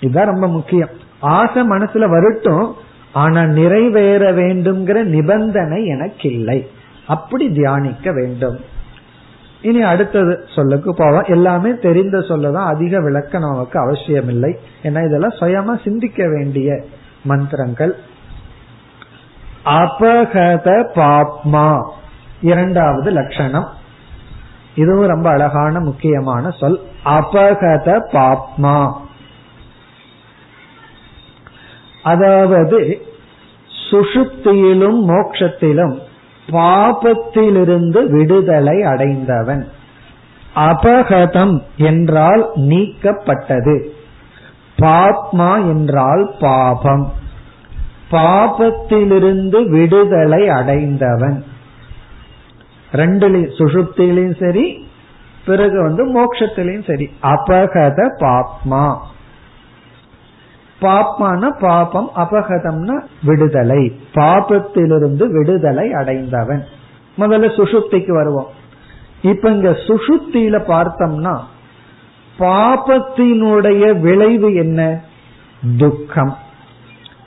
இதுதான் ரொம்ப முக்கியம். ஆசை மனசுல வரட்டும் ஆனா நிறைவேற வேண்டும்ங்கிற நிபந்தனை எனக்கு இல்லை அப்படி தியானிக்க வேண்டும். இனி அடுத்தது சொல்லுக்கு போவோம். எல்லாமே தெரிந்த சொல்லதான் அதிக விளக்கம் நமக்கு அவசியம் இல்லை ஏன்னா இதெல்லாம் சுயமா சிந்திக்க வேண்டிய மந்திரங்கள். அபகத பாப்மா. இரண்டாவது லட்சணம். இதுவும் ரொம்ப அழகான முக்கியமான சொல். அபகத பாப்மா. அதாவது சுஷுப்தியிலும் மோக்ஷத்திலும் பாபத்திலிருந்து விடுதலை அடைந்தவன். அபகதம் என்றால் நீக்கப்பட்டது. பாப்மா என்றால் பாபம். பாபத்திலிருந்து விடுதலை அடைந்தவன். ரெண்டுலையும் சுஷுப்தியிலையும் சரி பிறகு வந்து மோட்சத்திலையும் சரி. அபகத பாப்மா. பாப்மான பாபம் அபகதம்னா விடுதலை. பாபத்திலிருந்து விடுதலை அடைந்தவன். முதல்ல சுஷுப்திக்கு வருவோம். இப்ப இங்க சுஷுப்தியில பார்த்தோம்னா பாபத்தினுடைய விளைவு என்ன? துக்கம்.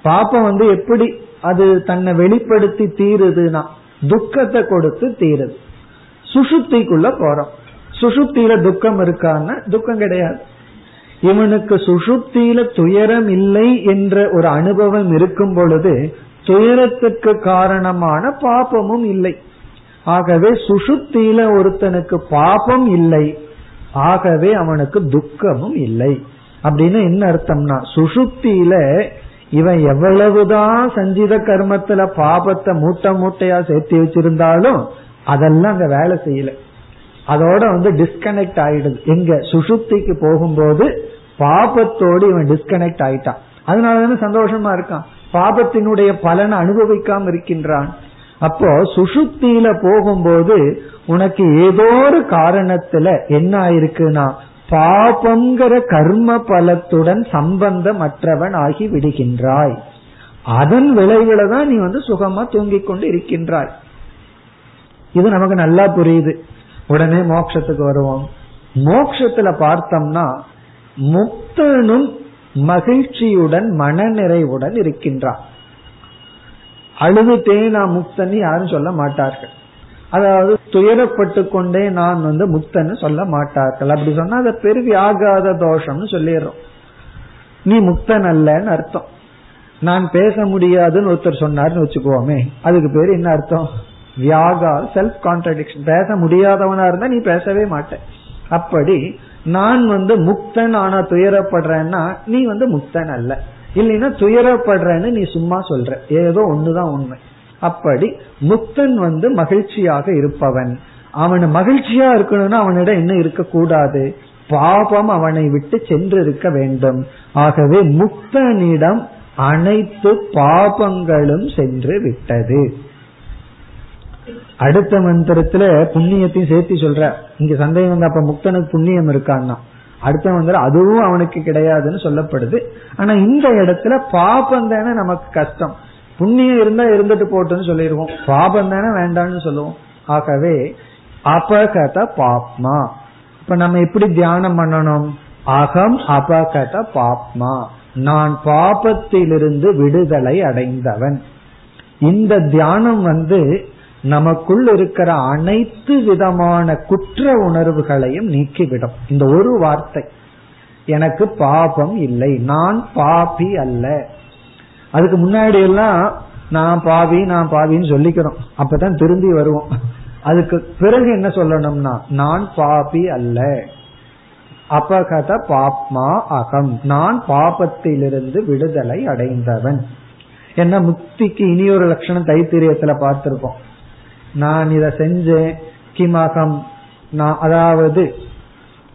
பாப்பம் வந்து எப்படி அது தன்னை வெளிப்படுத்தி தீருதுன்னா துக்கத்தை கொடுத்து தீருது. சுசுப்திக்குள்ள போறோம். சுசுப்தியில துக்கம் இருக்கான்னா துக்கம் கிடையாது. இவனுக்கு சுசுப்தியில துயரம் இல்லை என்ற ஒரு அனுபவம் இருக்கும் பொழுது துயரத்துக்கு காரணமான பாபமும் இல்லை. ஆகவே சுசுப்தியில ஒருத்தனுக்கு பாபம் இல்லை ஆகவே அவனுக்கு துக்கமும் இல்லை. அப்படின்னு என்ன அர்த்தம்னா சுசுப்தியில இவன் எவ்வளவுதான் சஞ்சித கர்மத்துல பாபத்தை மூட்டை மூட்டையா சேர்த்து வச்சிருந்தாலும் அதெல்லாம் அங்க வேலை செய்யல. அதோட வந்து டிஸ்கனெக்ட் ஆயிடுது. எங்க சுசுப்திக்கு போகும்போது பாபத்தோடு இவன் டிஸ்கனெக்ட் ஆயிட்டான். அதனாலதானே சந்தோஷமா இருக்கான். பாபத்தினுடைய பலனை அனுபவிக்காம இருக்கின்றான். அப்போ சுசுப்தியில போகும்போது உனக்கு ஏதோ ஒரு காரணத்துல என்ன ஆயிருக்குன்னா பாபங்கிற கர்ம பலத்துடன் சம்பந்தமற்றவன் ஆகி விடுகின்றாய் அதன் விளைவுல தான் நீ வந்து சுகமா தூங்கிக் கொண்டு இருக்கின்றாய். இது நமக்கு நல்லா புரியுது. உடனே மோட்சத்துக்கு வருவோம். மோட்சத்துல பார்த்தோம்னா முக்தனும் மகிழ்ச்சியுடன் மனநிறைவுடன் இருக்கின்றான். அழுதுட்டே நான் முக்தன் யாரும் சொல்ல மாட்டார்கள். அதாவது துயரப்பட்டு கொண்டே நான் வந்து முக்தன்னு சொல்ல மாட்டார்கள். அப்படி சொன்னா அதை பெரு வியாகாத தோஷம்னு சொல்லிடுறோம். நீ முக்தன் அல்லன்னு அர்த்தம். நான் பேச முடியாதுன்னு ஒருத்தர் சொன்னார்னு வச்சுக்கோமே. அதுக்கு பேர் என்ன அர்த்தம்? வியாகா செல்ஃப் கான்ட்ரடிக்ஷன் பேச முடியாதவனா இருந்தா நீ பேசவே மாட்ட. அப்படி நான் வந்து முக்தன் ஆனா துயரப்படுறேன்னா நீ வந்து முக்தன் அல்ல. இல்லைன்னா துயரப்படுறேன்னு நீ சும்மா சொல்ற. ஏதோ ஒண்ணுதான் உண்மை. அப்படி முக்தன் வந்து மகிழ்ச்சியாக இருப்பவன். அவன் மகிழ்ச்சியா இருக்கணும்னா அவனிடம் என்ன இருக்கக்கூடாது? பாபம் அவனை விட்டு சென்று இருக்க வேண்டும். ஆகவே முக்தனிடம் அனைத்து பாபங்களும் சென்று விட்டது. அடுத்த மந்திரத்துல புண்ணியத்தையும் சேர்த்து சொல்ற. இங்க சந்தேகம் வந்து அப்ப முக்தனுக்கு புண்ணியம் இருக்கான்னா? அடுத்த மந்திரம் அதுவும் அவனுக்கு கிடையாதுன்னு சொல்லப்படுது. ஆனா இந்த இடத்துல பாபம் தானே நமக்கு கஷ்டம். புண்ணியம் இருந்தா இருந்துட்டு போட்டுன்னு சொல்லிடுவோம். பாபம் தானே வேண்டாம்னு சொல்லுவோம். ஆகவே அபகத பாப்மா. இப்ப நம்ம எப்படி தியானம் பண்ணணும்? அகம் அபகத பாப்மா. நான் பாபத்திலிருந்து விடுதலை அடைந்தவன். இந்த தியானம் வந்து நமக்குள் இருக்கிற அனைத்து விதமான குற்ற உணர்வுகளையும் நீக்கிவிடும். இந்த ஒரு வார்த்தை. எனக்கு பாபம் இல்லை. நான் பாபி அல்ல. அதுக்கு முன்னாடி எல்லாம் நான் பாவி நான் பாவின்னு சொல்லிக்கிறோம். அப்பதான் திரும்பி வருவோம். அதுக்கு பிறகு என்ன சொல்லணும்னா நான் பாபி அல்ல. அபகத பாப்மா அகம். நான் பாபத்திலிருந்து விடுதலை அடைந்தவன். என்ன முக்திக்கு இனி ஒரு லட்சணம் தைத்திரியத்துல பார்த்திருப்போம். நான் இதை செஞ்சேன் கிமகம். நான் அதாவது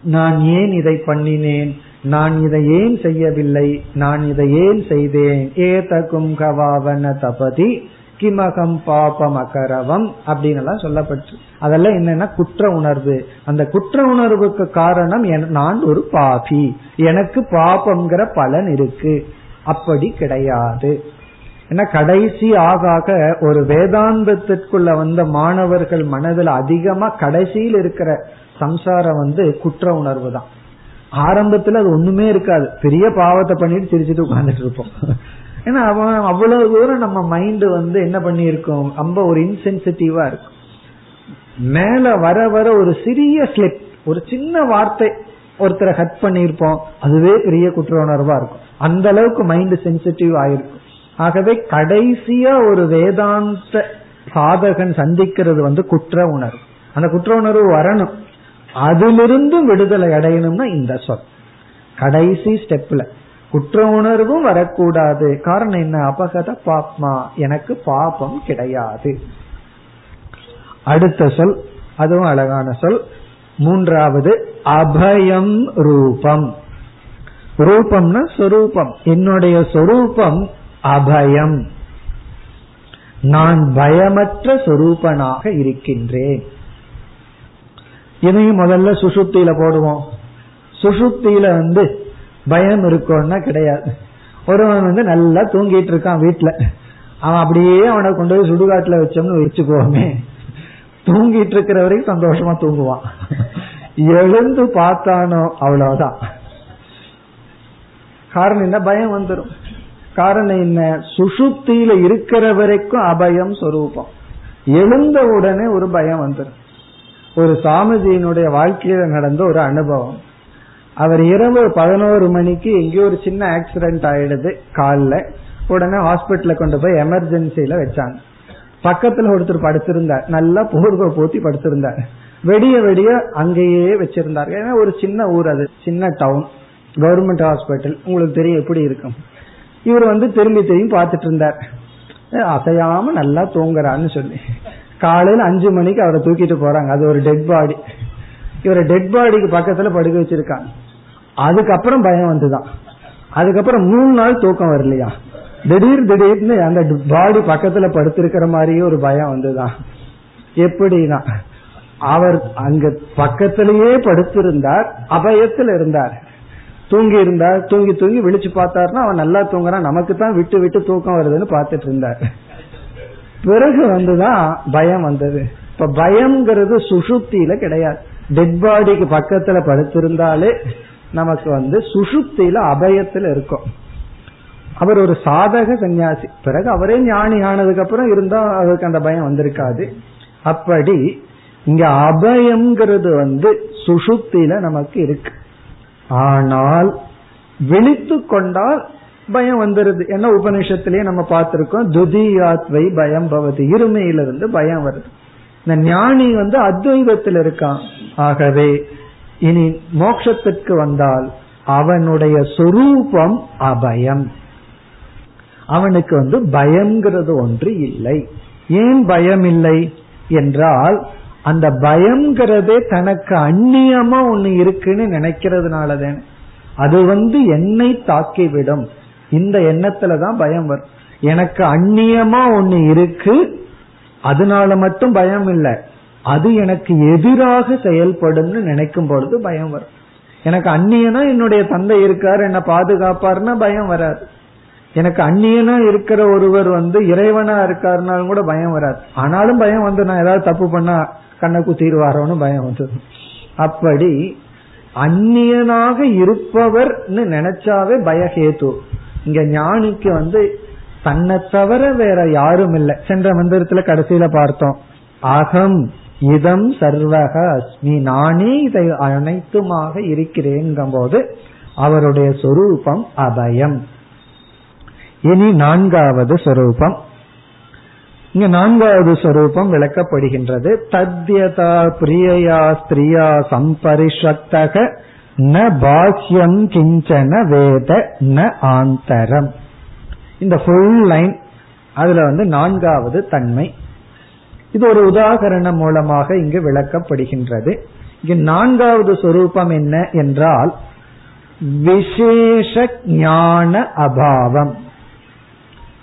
நான் ஏன் இதை பண்ணினேன்? நான் இதை ஏன் செய்யவில்லை? நான் இதை ஏன் செய்தேன்? ஏதகும் கவாவன தபதி கிமகம் பாபம் அகரவம் அப்படின்னு எல்லாம் சொல்லப்பட்டு அதெல்லாம் என்னன்னா குற்ற உணர்வு. அந்த குற்ற உணர்வுக்கு காரணம் நான் ஒரு பாபி. எனக்கு பாபம்ங்கிற பலன் இருக்கு. அப்படி கிடையாது. ஏன்னா கடைசி ஆக ஆக ஒரு வேதாந்தத்திற்குள்ள வந்த மாணவர்கள் மனதில் அதிகமா கடைசியில் இருக்கிற சம்சாரம் வந்து குற்ற உணர்வு தான் ஆரம்பத்துல அது ஒண்ணுமே இருக்காது. பெரிய பாவத்தை பண்ணிட்டு சிரிச்சுட்டு உட்கார்ந்துட்டு இருப்போம். ஏன்னா அவன் அவ்வளவு தூரம் நம்ம மைண்ட் வந்து என்ன பண்ணிருக்கோம் ரொம்ப ஒரு இன்சென்சிட்டிவா இருக்கும். மேல வர வர ஒரு சிறிய ஸ்லிப் ஒரு சின்ன வார்த்தை ஒருத்தரை ஹட் பண்ணிருப்போம் அதுவே பெரிய குற்ற உணர்வா இருக்கும். அந்த அளவுக்கு மைண்ட் சென்சிட்டிவ் ஆயிருக்கும். ஆகவே கடைசியா ஒரு வேதாந்த சாதகன் சந்திக்கிறது வந்து குற்ற உணர்வு. அந்த குற்ற உணர்வு வரணும். அதிலிருந்து விடுதலை அடையணும்னா இந்த சொல். கடைசி ஸ்டெப்ல குற்ற உணர்வும் வரக்கூடாது. காரணம் என்ன? அபகத பாப்மா. எனக்கு பாபம் கிடையாது. அடுத்த சொல். அதுவும் அழகான சொல். மூன்றாவது அபயம் ரூபம். ரூபம்னா சொரூபம். என்னுடைய சொரூபம் அபயம். நான் பயமற்ற சொரூபனாக இருக்கின்றேன். இதையும் முதல்ல சுசுப்தியில போடுவோம். சுசுப்தியில வந்து பயம் இருக்கும்னா கிடையாது. ஒருவன் வந்து நல்லா தூங்கிட்டு இருக்கான் வீட்டுல அவன் அப்படியே அவனை கொண்டு போய் சுடுகாட்டுல வச்சோம்னு வச்சுக்கோமே. தூங்கிட்டு இருக்கிற வரைக்கும் சந்தோஷமா தூங்குவான். எழுந்து பார்த்தானோ அவ்வளவுதான். காரணம் என்ன? பயம் வந்துடும் காரணம் என்ன? சுசுப்தியில இருக்கிற வரைக்கும் அபயம் சொரூபம். எழுந்த உடனே ஒரு பயம் வந்துடும் ஒரு சாமிஜியினுடைய வாழ்க்கையில நடந்த ஒரு அனுபவம். அவர் இரவு பதினோரு மணிக்கு எங்கேயோ ஒரு சின்ன ஆக்சிடென்ட் ஆயிடுது காலில். உடனே ஹாஸ்பிட்டல கொண்டு போய் எமர்ஜென்சில வச்சாங்க. பக்கத்துல ஒருத்தர் படுத்திருந்தார். நல்லா போர்வை போத்தி படுத்திருந்தார். வெடிய வெடிய அங்கேயே வச்சிருந்தார். ஏன்னா ஒரு சின்ன ஊர் அது. சின்ன டவுன் கவர்மெண்ட் ஹாஸ்பிட்டல் உங்களுக்கு தெரியும் எப்படி இருக்கும். இவர் வந்து திரும்பி திரும்பி பார்த்துட்டு இருந்தார். அசையாம நல்லா தூங்குறான்னு சொல்லி. காலையில அஞ்சு மணிக்கு அவரை தூக்கிட்டு போறாங்க. அது ஒரு டெட் பாடி இவரை டெட் பாடிக்கு பக்கத்துல படுக்க வச்சிருக்காங்க. அதுக்கப்புறம் பயம் வந்துதான். அதுக்கப்புறம் மூணு நாள் தூக்கம் வரலையா? திடீர் திடீர்னு அந்த பாடி பக்கத்துல படுத்திருக்கிற மாதிரியே ஒரு பயம் வந்துதான். எப்படின்னா அவர் அங்க பக்கத்திலேயே படுத்திருந்தார் அபயத்தில் இருந்தார். தூங்கி இருந்தார் தூங்கி தூங்கி விழிச்சு பார்த்தாருன்னா அவன் நல்லா தூங்குறான். நமக்கு தான் விட்டு விட்டு தூக்கம் வருதுன்னு பார்த்துட்டு இருந்தார். பிறகு வந்துதான் பயம் வந்தது. இப்ப பயம்ங்கிறது சுசுப்தியில கிடையாது. டெட் பாடிக்கு பக்கத்துல படுத்திருந்தாலே நமக்கு வந்து சுசுப்தியில அபயத்துல இருக்கும். அவர் ஒரு சாதக சன்னியாசி பிறகு அவரே ஞானி ஆனதுக்கு அப்புறம் இருந்தா அவருக்கு அந்த பயம் வந்திருக்காது. அப்படி இங்க அபயம்ங்கிறது வந்து சுசுப்தியில நமக்கு இருக்கு. ஆனால் விழித்து கொண்டால் பயம் வந்துருது. என்ன உபநிஷத்திலேயே நம்ம பார்த்திருக்கோம்? துதியாத்வை பயம் பவதி. இருமையிலிருந்து பயம் வருது. இந்த ஞானி வந்து அத்வைதத்தில் இருக்கான். ஆகவே இனி மோட்சத்திற்கு வந்தால் அவனுடைய சொரூபம் அபயம். அவனுக்கு வந்து பயம்ங்கிறது ஒன்று இல்லை. ஏன் பயம் இல்லை என்றால் அந்த பயம்ங்கிறதே தனக்கு அந்நியமா ஒண்ணு இருக்குன்னு நினைக்கிறதுனாலதான். அது வந்து என்னை தாக்கிவிடும். இந்த எண்ணத்துலதான் பயம் வரும். எனக்கு அந்நியமா ஒண்ணு இருக்கு அதனால மட்டும் பயம் இல்லை. அது எனக்கு எதிராக செயல்படும் நினைக்கும் பொழுது பயம் வரும். எனக்கு அந்நியனா என்னுடைய தந்தை இருக்காரு என்ன பாதுகாப்பாருன்னா பயம் வராது. எனக்கு அந்நியனா இருக்கிற ஒருவர் வந்து இறைவனா இருக்காருனாலும் கூட பயம் வராது. ஆனாலும் பயம் வந்து நான் ஏதாவது தப்பு பண்ணா கண்ணை குத்திடுவாரோன்னு பயம் வந்தது அப்படி அந்நியனாக இருப்பவர்னு நினைச்சாவே பயஹேது. இங்க ஞானிக்கு வந்து தன்னை தவிர வேற யாரும் இல்லை. சென்ற மந்திரத்துல கடைசியில பார்த்தோம். அகம் இதம் சர்வக அஸ்மி. நானே இதை அனைத்துமாக இருக்கிறேன் போது அவருடைய சொரூபம் அபயம். இனி நான்காவது சொரூபம். இங்க நான்காவது சொரூபம் விளக்கப்படுகின்றது. தத்யதா பிரியயா ஸ்திரியா சம்பரிஷத்தக ந பாக்கியம் கிஞ்சன வேத ந ஆந்தரம். இந்த ஃபுல் லைன் அதுல வந்து நான்காவது தன்மை. இது ஒரு உதாகரணம் மூலமாக இங்கு விளக்கப்படுகின்றது. இங்கு நான்காவது சொரூபம் என்ன என்றால் விசேஷ ஞான அபாவம்.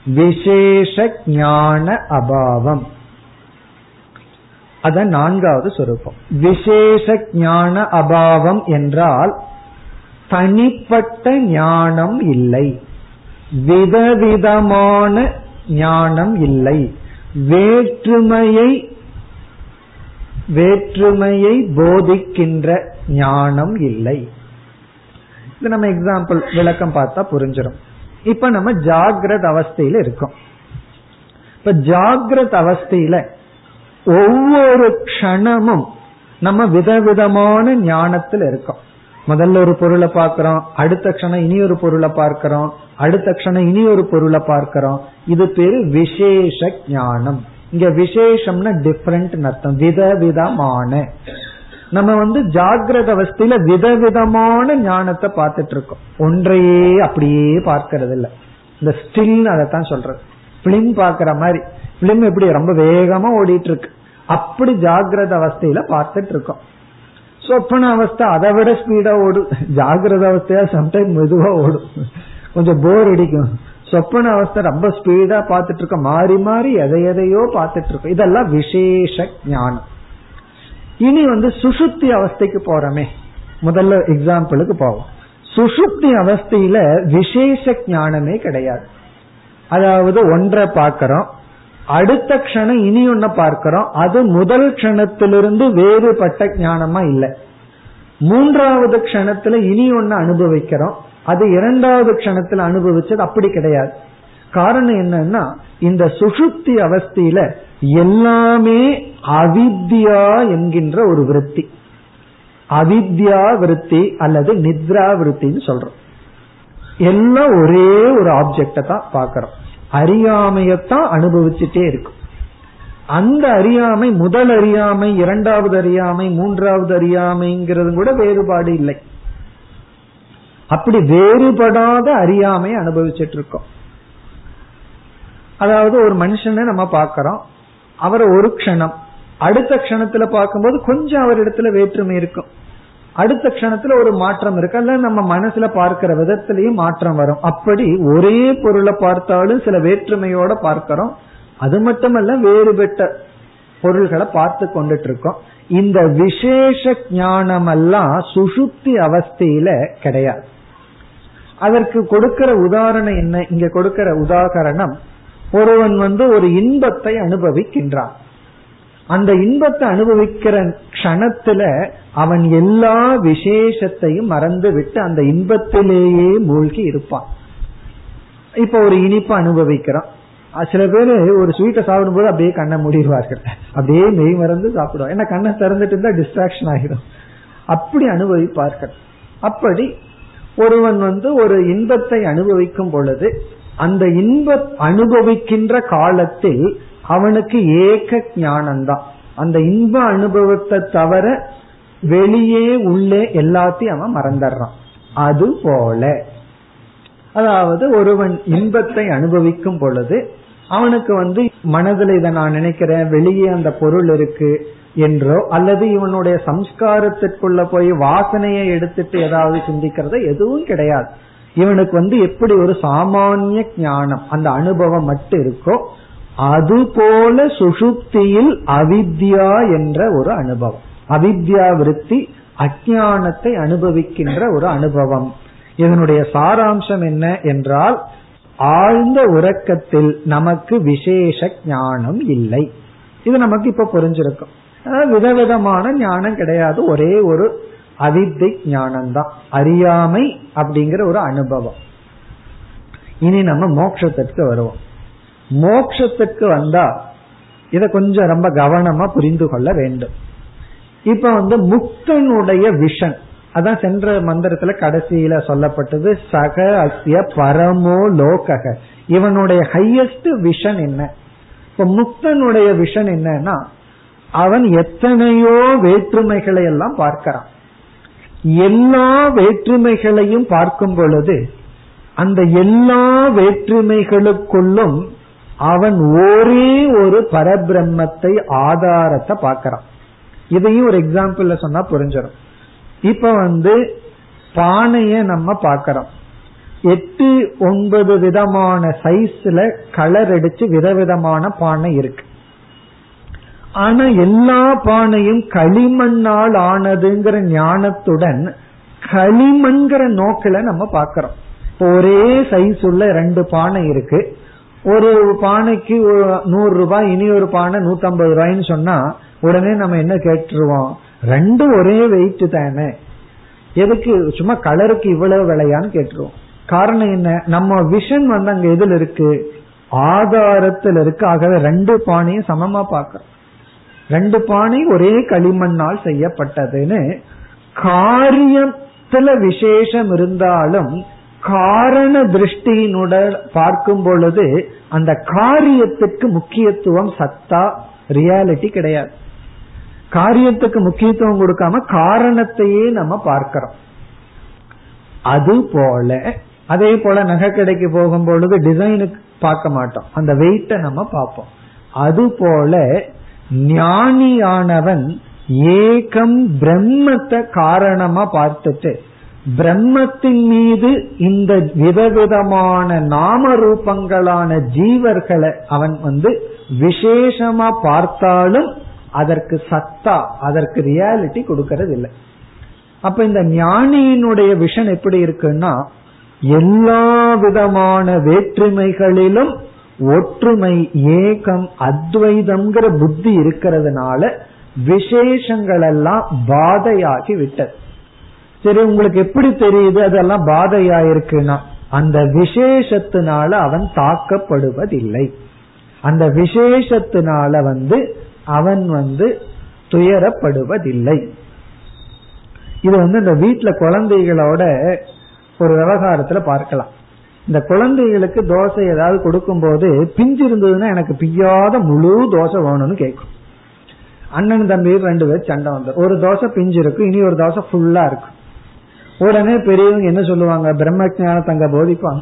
விசேஷ ஞான அபாவம். அதான் நான்காவது சொரூபம். விசேஷ ஞான அபாவம் என்றால் தனிப்பட்ட ஞானம் இல்லை. விதவிதமான ஞானம் இல்லை. வேற்றுமையை வேற்றுமையை போதிக்கின்ற ஞானம் இல்லை. இது நம்ம எக்ஸாம்பிள் விளக்கம் பார்த்தா புரிஞ்சிடும் இப்ப நம்ம ஜாகிரத அவஸ்தையில இருக்கோம். இப்ப ஜாகிரத அவஸ்தையில ஒவ்வொரு க்ஷணமும் நம்ம விதவிதமான ஞானத்துல இருக்கோம். முதல்ல ஒரு பொருளை பார்க்கிறோம் அடுத்த க்ஷணம் இனி ஒரு பொருளை பார்க்கிறோம் அடுத்த க்ஷணம் இனி ஒரு பொருளை பார்க்கிறோம். இது பேரு விசேஷ ஞானம். இங்க விசேஷம்னா டிஃபரெண்ட் அர்த்தம். விதவிதமான. நம்ம வந்து ஜாகிரத அவஸ்தையில விதவிதமான ஞானத்தை பார்த்துட்டு இருக்கோம். ஒன்றையே அப்படியே பார்க்கறது இல்ல இந்த ஸ்டில் அதைத்தான் சொல்றது. பிலிம் பாக்குற மாதிரி. பிலிம் எப்படி ரொம்ப வேகமா ஓடிட்டு இருக்கு அப்படி ஜாகிரத அவஸ்தையில பார்த்துட்டு இருக்கோம் சொப்பன அவஸ்தை அதை விட ஸ்பீடா ஓடும். ஜாகிரத அவஸ்தையா சம்டைம் மெதுவா ஓடும். கொஞ்சம் போர் அடிக்கும். சொப்பன அவஸ்தை ரொம்ப ஸ்பீடா பார்த்துட்டு இருக்கோம் மாறி மாறி எதை எதையோ பார்த்துட்டு இருக்கோம் இதெல்லாம் விசேஷ ஞானம். இனி வந்து சுசுப்தி அவஸ்தைக்கு போறோமே. முதல்ல எக்ஸாம்பிளுக்கு போவோம். சுசுப்தி அவஸ்தையில விசேஷ ஞானமே கிடையாது. அதாவது ஒன்றை பார்க்கிறோம். அடுத்த க்ஷணம் இனி ஒன்ன பார்க்கிறோம். அது முதல் க்ஷணத்திலிருந்து வேறுபட்ட ஞானமா இல்லை. மூன்றாவது கணத்துல இனி ஒன்னு அனுபவிக்கிறோம். அது இரண்டாவது கணத்துல அனுபவிச்சது அப்படி கிடையாது. காரணம் என்னன்னா இந்த சுசுப்தி அவஸ்தியில எல்லாமே அவித்யா என்கின்ற ஒரு விருத்தி. அவித்யா விருத்தி அல்லது நித்ரா விருத்தின்னு சொல்றோம். எல்லாம் ஒரே ஒரு ஆப்ஜெக்ட தான் பாக்கிறோம் அறியாமையத்தான் அனுபவிச்சுட்டே இருக்கும் அந்த அறியாமை முதல் அறியாமை இரண்டாவது அறியாமை மூன்றாவது அறியாமைங்கிறது கூட வேறுபாடு இல்லை. அப்படி வேறுபடாத அறியாமை அனுபவிச்சுட்டு இருக்கோம் அதாவது ஒரு மனுஷனை நம்ம பாக்கிறோம் அவரை ஒரு க்ஷணம். அடுத்த க்ஷணத்துல பார்க்கும்போது கொஞ்சம் அவரிடத்துல வேற்றுமை இருக்கும். அடுத்த க்ஷணத்துல ஒரு மாற்றம் இருக்கு. அல்ல நம்ம மனசுல பார்க்கிற விதத்திலையும் மாற்றம் வரும். அப்படி ஒரே பொருளை பார்த்தாலும் சில வேற்றுமையோட பார்க்கிறோம். அது மட்டுமல்ல வேறுபட்ட பொருள்களை பார்த்து கொண்டுட்டு இருக்கோம் இந்த விசேஷ ஞானம் எல்லாம் சுசுப்தி அவஸ்தையில கிடையாது. அதற்கு கொடுக்கிற உதாரணம் என்ன? இங்க கொடுக்கிற உதாகரணம் ஒருவன் வந்து ஒரு இன்பத்தை அனுபவிக்கின்றான். அந்த இன்பத்தை அனுபவிக்கிற க்ஷணத்துல அவன் எல்லா விசேஷத்தையும் மறந்து விட்டு அந்த இன்பத்திலேயே மூழ்கி இருப்பான். இப்ப ஒரு இனிப்பு அனுபவிக்கிறான். சில பேர் ஒரு ஸ்வீட்டை சாப்பிடும் போது அப்படியே கண்ணை மூடிடுவார்கள். அப்படியே மெய் மறந்து சாப்பிடுவாங்க ஏன்னா கண்ணை திறந்துட்டு இருந்தா டிஸ்ட்ராக்ஷன் ஆகிடும். அப்படி அனுபவிப்பார்கள். அப்படி ஒருவன் வந்து ஒரு இன்பத்தை அனுபவிக்கும் பொழுது அந்த இன்ப அனுபவிக்கின்ற காலத்தில் அவனுக்கு ஏக ஞானம்தான். அந்த இன்ப அனுபவத்தை தவிர வெளியே உள்ளே எல்லாத்தையும் அவன் மறந்துடுறான். அது போல. அதாவது ஒருவன் இன்பத்தை அனுபவிக்கும் பொழுது அவனுக்கு வந்து மனதில் இதை நான் நினைக்கிறேன் வெளியே அந்த பொருள் இருக்கு என்றோ அல்லது இவனுடைய சம்ஸ்காரத்திற்குள்ள போய் வாசனையை எடுத்துட்டு ஏதாவது சிந்திக்கிறத எதுவும் கிடையாது. இவனுக்கு வந்து எப்படி ஒரு சாமானிய ஞானம் அந்த அனுபவம் மட்டும் இருக்கோ அதுபோல சுஷுப்தியில் அவித்யா என்ற ஒரு அனுபவம். அவித்யா விருத்தி அஜானத்தை அனுபவிக்கின்ற ஒரு அனுபவம். இதனுடைய சாராம்சம் என்ன என்றால் ஆழ்ந்த உறக்கத்தில் நமக்கு விசேஷ ஞானம் இல்லை. இது நமக்கு இப்ப புரிஞ்சிருக்கும். விதவிதமான ஞானம் கிடையாது. ஒரே ஒரு அவித்தை ஞானம்தான். அறியாமை அப்படிங்கிற ஒரு அனுபவம். இனி நம்ம மோட்சத்திற்கு வருவோம். மோட்சத்துக்கு வந்தா இத கொஞ்சம் ரொம்ப கவனமா புரிந்து கொள்ள வேண்டும். இப்ப வந்து முக்தனுடைய விஷன் அதான் சென்ற மந்திரத்துல கடைசியில சொல்லப்பட்டது சக அசிய பரமோ லோகக. இவனுடைய ஹையஸ்ட் விஷன் என்ன? இப்ப முக்தனுடைய விஷன் என்னன்னா அவன் எத்தனையோ வேற்றுமைகளை எல்லாம் பார்க்கிறான். எல்லா வேற்றுமைகளையும் பார்க்கும் பொழுது அந்த எல்லா வேற்றுமைகளுக்குள்ளும் அவன் ஒரே ஒரு பரபிரம்மத்தை ஆதாரத்தை பார்க்கிறான். இதையும் ஒரு எக்ஸாம்பிள் சொன்னா புரிஞ்சிடும் இப்ப வந்து பானைய நம்ம பாக்கிறோம் எட்டு ஒன்பது விதமான சைஸ்ல கலர் அடிச்சு விதவிதமான பானை இருக்கு. ஆனா எல்லா பானையும் களிமண்ணால் ஆனதுங்கிற ஞானத்துடன் களிமண்கிற நோக்கில நம்ம பாக்கிறோம் ஒரே சைஸ் உள்ள ரெண்டு பானை இருக்கு. ஒரு பானைக்கு நூறு ரூபாய் இனி ஒரு பானை நூத்தி ஐம்பது ரூபாய்ன்னு சொன்னா உடனே நம்ம என்ன கேட்டுருவோம்? ரெண்டும் ஒரே வெயிட் தானே. எதுக்கு சும்மா கலருக்கு இவ்வளவு விலையான்னு கேட்டுருவோம். காரணம் என்ன? நம்ம விஷன் வந்து அங்க எதுல இருக்கு? ஆதாரத்தில் இருக்கு. ஆகவே ரெண்டு பானையும் சமமா பார்க்கிறோம். ரெண்டு பானை ஒரே களிமண்ணால் செய்யப்பட்டதுன்னு காரியத்துல விசேஷம் இருந்தாலும் காரண திருஷ்டியினுடன் பார்க்கும் பொழுது அந்த காரியத்துக்கு முக்கியத்துவம் சத்தா ரியாலிட்டி கிடையாது. காரியத்துக்கு முக்கியத்துவம் கொடுக்காம காரணத்தையே நம்ம பார்க்கிறோம். அது போல அதே போல நகை கடைக்கு போகும் பொழுது டிசைனுக்கு பார்க்க மாட்டோம். அந்த வெயிட்ட நம்ம பார்ப்போம். அது போல ஞானியானவன் ஏகம் பிரம்மத்தை காரணமா பார்த்துட்டு பிரம்மத்தின் மீது இந்த விதவிதமான நாம ரூபங்களான ஜீவர்களை அவன் வந்து விசேஷமா பார்த்தாலும் அதற்கு சத்தா அதற்கு ரியாலிட்டி கொடுக்கறது இல்லை அப்ப இந்த ஞானியினுடைய விஷன் எப்படி இருக்குன்னா எல்லா விதமான வேற்றுமைகளிலும் ஒற்றுமை ஏகம் அத்வைதம்ங்கிற புத்தி இருக்கிறதுனால விசேஷங்கள் எல்லாம் பாதையாகி விட்டது சரி உங்களுக்கு எப்படி தெரியுது அதெல்லாம் பாதையாயிருக்குன்னா அந்த விசேஷத்தினால அவன் தாக்கப்படுவதில்லை. அந்த விசேஷத்தினால வந்து அவன் வந்து துயரப்படுவதில்லை. இது வந்து இந்த வீட்டுல குழந்தைகளோட ஒரு விவகாரத்துல பார்க்கலாம். இந்த குழந்தைகளுக்கு தோசை ஏதாவது கொடுக்கும் போது பிஞ்சு இருந்ததுன்னா எனக்கு பிய்யாத முழு தோசை வேணும்னு கேட்கும். அண்ணன் தம்பி ரெண்டு பேர் சண்டை வந்து ஒரு தோசை பிஞ்சு இருக்கும் இனி ஒரு தோசை ஃபுல்லா இருக்கும் உடனே பெரியவங்க என்ன சொல்லுவாங்க? பிரம்ம ஞானத்தை அங்க போதிப்பாங்க.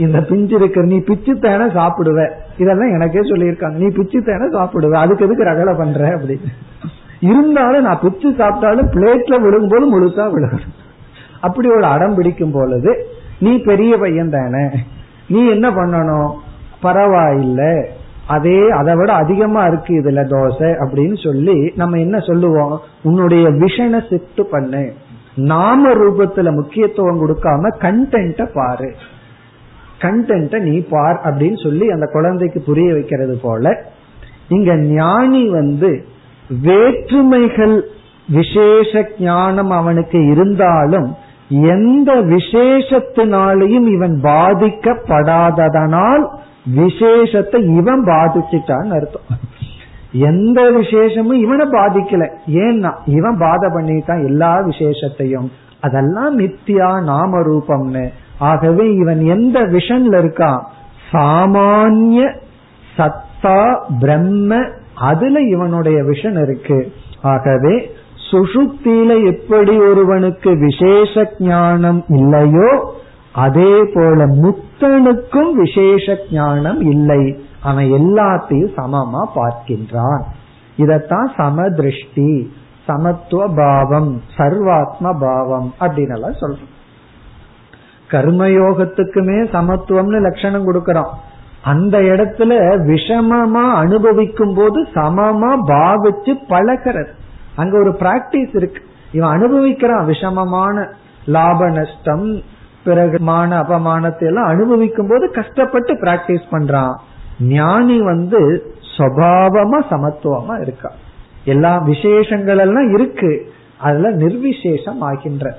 இந்த பிஞ்சு இருக்கிற நீ பிச்சு தேன சாப்பிடுவ. இதெல்லாம் எனக்கே சொல்லியிருக்காங்க. நீ பிச்சு தேன சாப்பிடுவ. அதுக்கு எதுக்கு ரகலை பண்ற அப்படின்னு. இருந்தாலும் நான் பிச்சு சாப்பிட்டாலும் பிளேட்ல விழுகும்போது முழுசா விழுகணும் அப்படி ஒரு அடம் பிடிக்கும் பொழுது நீ பெரிய பையன் தானே. நீ என்ன பண்ணணும்? பரவாயில்ல. அதே அதை விட அதிகமா இருக்கு இதுல தோசை அப்படின்னு சொல்லி நம்ம என்ன சொல்லுவோம்? உன்னுடைய விஷனை சிட்டு பண்ணு. நாம ரூபத்துல முக்கியத்துவம் கொடுக்காம கண்டென்ட்ட பாரு. கண்டென்ட்ட நீ பார் அப்படின்னு சொல்லி அந்த குழந்தைக்கு புரிய வைக்கிறது போல இங்க ஞானி வந்து வேற்றுமைகள் விசேஷ ஞானம் அவனுக்கு இருந்தாலும் எந்த விசேஷத்தினாலையும் இவன் பாதிக்கப்படாததனால் விசேஷத்தை இவன் பாதிச்சிட்டான்னு அர்த்தம். எந்த விசேஷமும் இவனை பாதிக்கல. ஏன்னா இவன் பாதை பண்ணிட்டான் எல்லா விசேஷத்தையும். அதெல்லாம் நித்தியா நாம ரூபம்னு ஆகவே இவன் எந்த விஷன்ல இருக்கான் சாமானிய சத்தா பிரம்ம அதுல இவனுடைய விஷன் இருக்கு. ஆகவே சுஷுப்தியில எப்படி ஒருவனுக்கு விசேஷ ஞானம் இல்லையோ அதே போல முத்தனுக்கும் விசேஷ ஞானம் இல்லை. அவன் எல்லாத்தையும் சமமா பார்க்கின்றான். இதத்தான் சமதிருஷ்டி சமத்துவ பாவம் சர்வாத்ம பாவம் அப்படின்னு எல்லாம் சொல்றோம் கர்மயோகத்துக்குமே சமத்துவம்னு லட்சணம் கொடுக்கறோம். அந்த இடத்துல விஷமமா அனுபவிக்கும் போது சமமா பாவிச்சு பழகிறது. அங்க ஒரு பிராக்டிஸ் இருக்கு. இவன் அனுபவிக்கிறான் விஷமமான லாப நஷ்டம் பிறகு மான அபமானத்தை எல்லாம் அனுபவிக்கும் போது கஷ்டப்பட்டு பிராக்டிஸ் பண்றான். ஞானி வந்து சுவாவமா சமத்துவமா இருக்கா. எல்லா விசேஷங்கள் எல்லாம் இருக்கு. அதுல நிர்விசேஷம் ஆகின்ற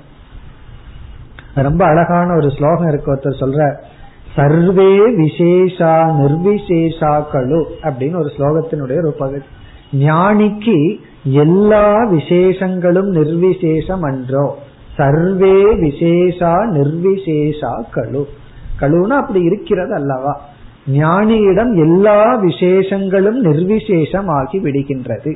ரொம்ப அழகான ஒரு ஸ்லோகம் இருக்கு ஒருத்தர் சொல்ற சர்வே விசேஷா நிர்விசேஷாக்களு அப்படின்னு ஒரு ஸ்லோகத்தினுடைய ஒரு பகுதி ஞானிக்கு எல்லா விசேஷங்களும் நிர்விசேஷம் அன்றோ சர்வே விசேஷா நிர்விசேஷா கழு கழுனா அப்படி இருக்கிறது அல்லவா? ஞானியிடம் எல்லா விசேஷங்களும் நிர்விசேஷம் ஆகி விடுகின்றது.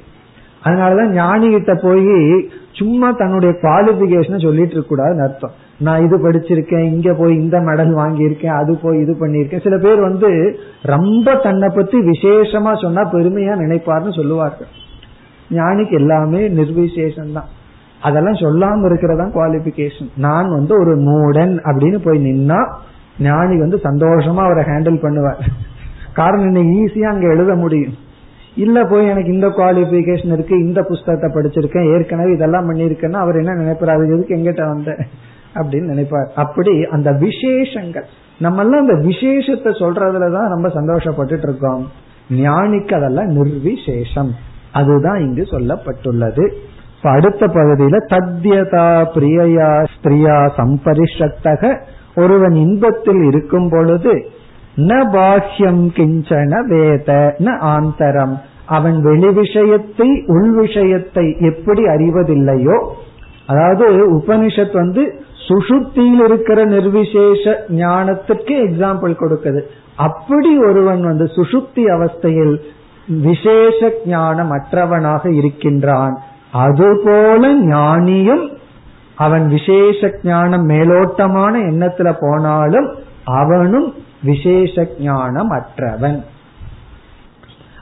அதனாலதான் ஞானி கிட்ட போய் சும்மா தன்னுடைய குவாலிபிகேஷனை சொல்லிட்டு இருக்க கூடாதுன்னு அர்த்தம். நான் இது படிச்சிருக்கேன் இங்க போய் இந்த மெடல் வாங்கியிருக்கேன் அது போய் இது பண்ணிருக்கேன் சில பேர் வந்து ரொம்ப தன்னை பத்தி விசேஷமா சொன்னா பெருமையா நினைப்பார்னு சொல்லுவார்கள். ஞானிக்கு எல்லாமே நிர்விசேஷம் தான். அதெல்லாம் சொல்லாம இருக்கிறதா குவாலிபிகேஷன் நான் வந்து ஒரு மூடன் அப்படின்னு போய் நின்னா ஞானி வந்து சந்தோஷமா அவரை ஹேண்டில் பண்ணுவார். காரணம் என்ன? ஈஸியா அங்க எழுத முடியும். இல்ல போய் எனக்கு இந்த குவாலிபிகேஷன் இருக்கு இந்த புஸ்தகத்தை படிச்சிருக்கேன் ஏற்கனவே இதெல்லாம் பண்ணிருக்கேன்னா அவர் என்ன நினைப்பார்? அது எதுக்கு எங்கிட்ட வந்த? அப்படின்னு நினைப்பார். அப்படி அந்த விசேஷங்கள் நம்ம எல்லாம் அந்த விசேஷத்தை சொல்றதுலதான் ரொம்ப சந்தோஷப்பட்டுட்டு இருக்கோம். ஞானிக்கு அதெல்லாம் நிர்விசேஷம். அதுதான் இங்கு சொல்லப்பட்டுள்ளது. அடுத்த பகுதியில தத்யதா பிரியையா ஸ்திரியா சம்பரிஷத்தக. ஒருவன் இன்பத்தில் இருக்கும் பொழுது ந பாஹ்யம் கிஞ்சன வேத ந ஆந்தரம். அவன் வெளி விஷயத்தை உள் விஷயத்தை எப்படி அறிவதில்லையோ அதாவது உபனிஷத் வந்து சுசுப்தியில் இருக்கிற நிர்விசேஷ ஞானத்துக்கு எக்ஸாம்பிள் கொடுக்குது. அப்படி ஒருவன் வந்து சுசுப்தி அவஸ்தையில் விசேஷ ஞானம் அற்றவனாக இருக்கின்றான். அதுபோல ஞானியும் அவன் விசேஷ ஞானம் மேலோட்டமான எண்ணத்துல போனாலும் அவனும் விசேஷ ஞானம் அற்றவன்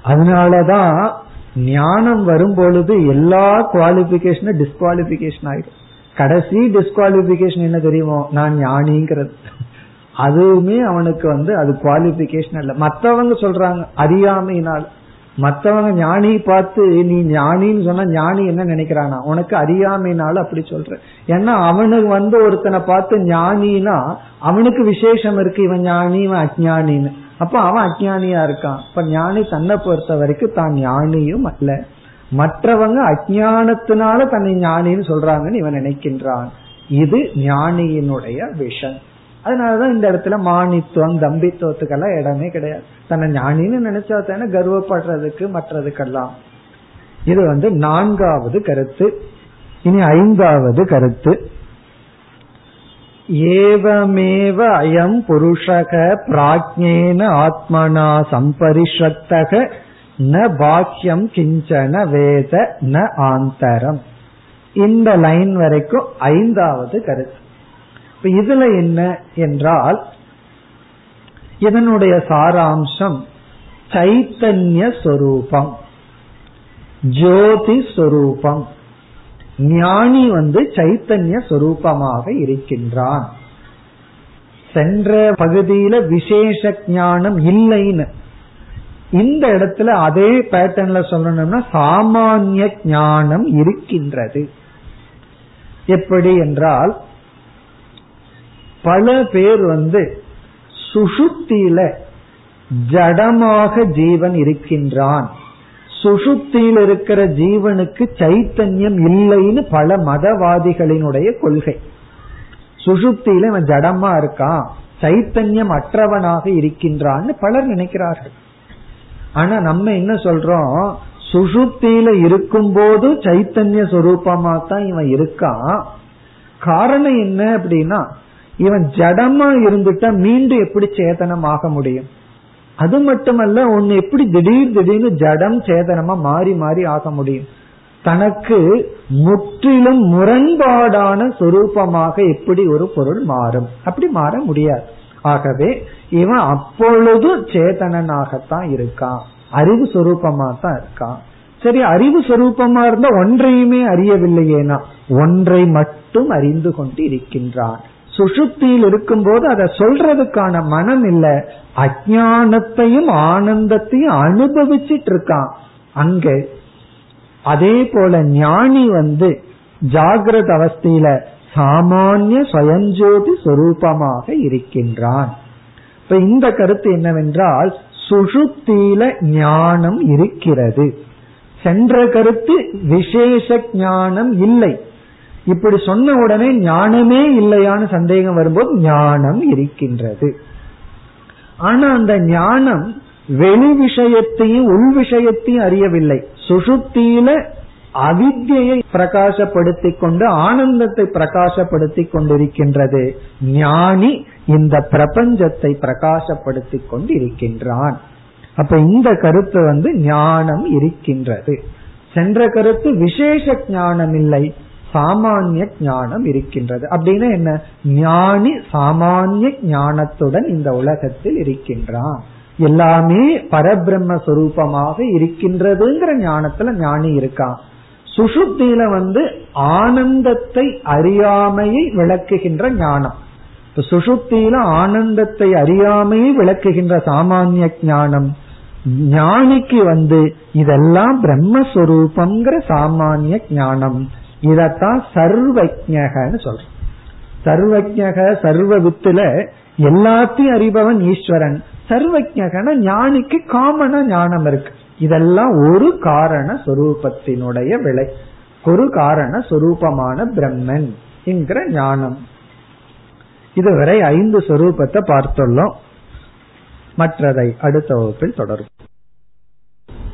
அதனாலதான் ஞானம் வரும் பொழுது எல்லா குவாலிபிகேஷனும் டிஸ்குவாலிபிகேஷன் ஆயிடும். கடைசி டிஸ்குவாலிபிகேஷன் என்ன தெரியுமோ? நான் ஞானிங்கிறது. அதுவுமே அவனுக்கு வந்து அது குவாலிபிகேஷன் அல்ல. மற்றவங்க சொல்றாங்க அறியாமையினால். மற்றவங்க ஞானி பார்த்து நீ ஞானின்னு சொன்னா ஞானி என்ன நினைக்கிறானா? உனக்கு அறியாமைனால அப்படி சொல்ற ஏன்னா அவனுக்கு வந்து ஒருத்தனை பார்த்து ஞானினா அவனுக்கு விசேஷம் இருக்கு இவன் ஞானி இவன் அஜானின்னு அப்ப அவன் அஜானியா இருக்கான். இப்ப ஞானி தன்னை பொறுத்த வரைக்கும் தான் ஞானியும் அல்ல. மற்றவங்க அஜானத்தினால தன்னை ஞானின்னு சொல்றாங்கன்னு இவன் நினைக்கின்றான். இது ஞானியினுடைய விஷன். அதனாலதான் இந்த இடத்துல மானித்துவம் தம்பித்துவத்துக்கெல்லாம் இடமே கிடையாது. தன்னை ஞானின்னு நினைச்சா தானே கர்வப்படுறதுக்கு மற்றதுக்கெல்லாம். இது வந்து நான்காவது கருத்து. இனி ஐந்தாவது கருத்து. ஏவமேவ அயம் புருஷக பிராஜ்யேன ஆத்மனா சம்பரிஷத்தக ந பாக்கியம் கிஞ்சன வேத ந ஆந்தரம். இந்த லைன் வரைக்கும் ஐந்தாவது கருத்து. இதுல என்ன என்றால் இதனுடைய சாராம்சம் சைத்தன்ய சொரூபம் ஜோதி சொரூபம். ஞானி வந்து சைத்தன்ய சொரூபமாக இருக்கின்றான். சென்ற பகுதியில விசேஷ ஞானம் இல்லைன்னு. இந்த இடத்துல அதே பேட்டர்ன்ல சொல்லணும்னா சாமானிய ஞானம் இருக்கின்றது. எப்படி என்றால் பல பேர் வந்து சுசுப்தியில ஜடமாக ஜீவன் இருக்கின்றான். சுசுப்தியில் இருக்கிற ஜீவனுக்கு சைத்தன்யம் இல்லைன்னு பல மதவாதிகளினுடைய கொள்கை. சுசுப்தியில இவன் ஜடமா இருக்கான் சைத்தன்யம் அற்றவனாக இருக்கின்றான்னு பலர் நினைக்கிறார்கள். ஆனா நம்ம என்ன சொல்றோம்? சுசுப்தியில இருக்கும் போது சைத்தன்ய சொரூபமா தான் இவன் இருக்கான். காரணம் என்ன அப்படின்னா இவன் ஜடமா இருந்துட்டா மீண்டும் எப்படி சேதனம் ஆக முடியும்? அது மட்டுமல்ல ஒன்னு எப்படி திடீர் திடீர்னு ஜடம் சேதனமா மாறி மாறி ஆக முடியும்? தனக்கு முற்றிலும் முரண்பாடான சொரூபமாக எப்படி ஒரு பொருள் மாறும். அப்படி மாற முடியாது. ஆகவே இவன் அப்பொழுது சேதனனாகத்தான் இருக்கான். அறிவு சொரூபமா தான் இருக்கான். சரி அறிவு சொரூபமா இருந்தா ஒன்றையுமே அறியவில்லையேனா? ஒன்றை மட்டும் அறிந்து கொண்டு இருக்கின்றான். சுசுப்தியில் இருக்கும்போது அதை சொல்றதுக்கான மனம் இல்ல. அஜானத்தையும் ஆனந்தத்தையும் அனுபவிச்சிட்டு இருக்கான் அங்க அதே போல ஞானி வந்து ஜாகிரத அவஸ்தையில சாமானிய சுயஞ்சோதி சொரூபமாக இருக்கின்றான். இப்ப இந்த கருத்து என்னவென்றால் சுஷுப்தியில ஞானம் இருக்கிறது. சென்ற கருத்து விசேஷ ஞானம் இல்லை. இப்படி சொன்ன உடனே ஞானமே இல்லையான்னு சந்தேகம் வரும்போது ஞானம் இருக்கின்றது. ஆனா அந்த ஞானம் வெளி விஷயத்தையும் உள் விஷயத்தையும் அறியவில்லை. சுசுப்தியில அவித்தியை பிரகாசப்படுத்திக் கொண்டு ஆனந்தத்தை பிரகாசப்படுத்திக் கொண்டிருக்கின்றது. ஞானி இந்த பிரபஞ்சத்தை பிரகாசப்படுத்திக் கொண்டு இருக்கின்றான் அப்ப இந்த கருத்து வந்து ஞானம் இருக்கின்றது. சென்ற கருத்து விசேஷ ஞானம் இல்லை சாமானிய ஞானம் இருக்கின்றது. அப்படின்னா என்ன? ஞானி சாமானிய ஞானத்துடன் இந்த உலகத்தில் இருக்கின்றான். எல்லாமே பரபிரம்ம சுரூபமாக இருக்கின்றதுங்கிற ஞானத்துல ஞானி இருக்கான். சுசுப்தியில வந்து ஆனந்தத்தை அறியாமையை விளக்குகின்ற ஞானம். இப்ப சுசுப்தியில ஆனந்தத்தை அறியாமையை விளக்குகின்ற சாமானிய ஞானம். ஞானிக்கு வந்து இதெல்லாம் பிரம்மஸ்வரூபம்ங்கிற சாமானிய ஞானம். இதத்தான் சர்வஜகன்னு சொல்றோம் சர்வஜக சர்வ வித்துல எல்லாத்தையும் அறிபவன் ஈஸ்வரன். சர்வஜகன ஞானிக்கு காமன ஞானம் இருக்கு. இதெல்லாம் ஒரு காரண சொரூபத்தினுடைய விலை ஒரு காரண சொரூபமான பிரம்மன் என்கிற ஞானம். இதுவரை ஐந்து சொரூபத்தை பார்த்துள்ளோம். மற்றதை அடுத்த வகுப்பில் தொடரும்